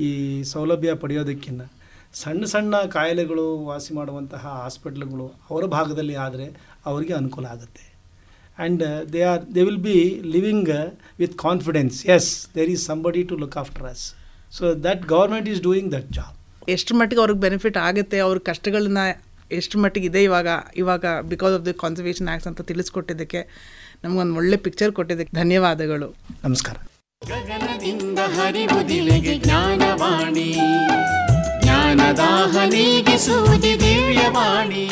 ಈ ಸೌಲಭ್ಯ ಪಡೆಯೋದಕ್ಕಿಂತ ಸಣ್ಣ ಸಣ್ಣ ಕಾಯಿಲೆಗಳು ವಾಸಿ ಮಾಡುವಂತಹ ಹಾಸ್ಪಿಟ್ಲ್ಗಳು ಅವರ ಭಾಗದಲ್ಲಿ ಆದರೆ ಅವರಿಗೆ ಅನುಕೂಲ ಆಗುತ್ತೆ. And they are they will be living with confidence as there is somebody to look after us so that government is doing that job ಎಷ್ಟು ಮಟ್ಟಿಗೆ ಅವ್ರಿಗೆ ಬೆನಿಫಿಟ್ ಆಗುತ್ತೆ ಅವ್ರ ಕಷ್ಟಗಳನ್ನ ಎಷ್ಟು ಮಟ್ಟಿಗೆ ಇದೆ ಇವಾಗ ಇವಾಗ because of the conservation acts ಅಂತ ತಿಳಿಸ್ಕೊಟ್ಟಿದ್ದಕ್ಕೆ ನಮಗೊಂದು ಒಳ್ಳೆ ಪಿಕ್ಚರ್ ಕೊಟ್ಟಿದ್ದಕ್ಕೆ ಧನ್ಯವಾದಗಳು. ನಮಸ್ಕಾರ. ಗಗನದಿಂದ ಹರಿವುದಿಲೆಗೆ ಜ್ಞಾನವಾಣಿ. ಜ್ಞಾನದಾಹ ನೀಗಿಸುವುದಿ ದಿವ್ಯವಾಣಿ.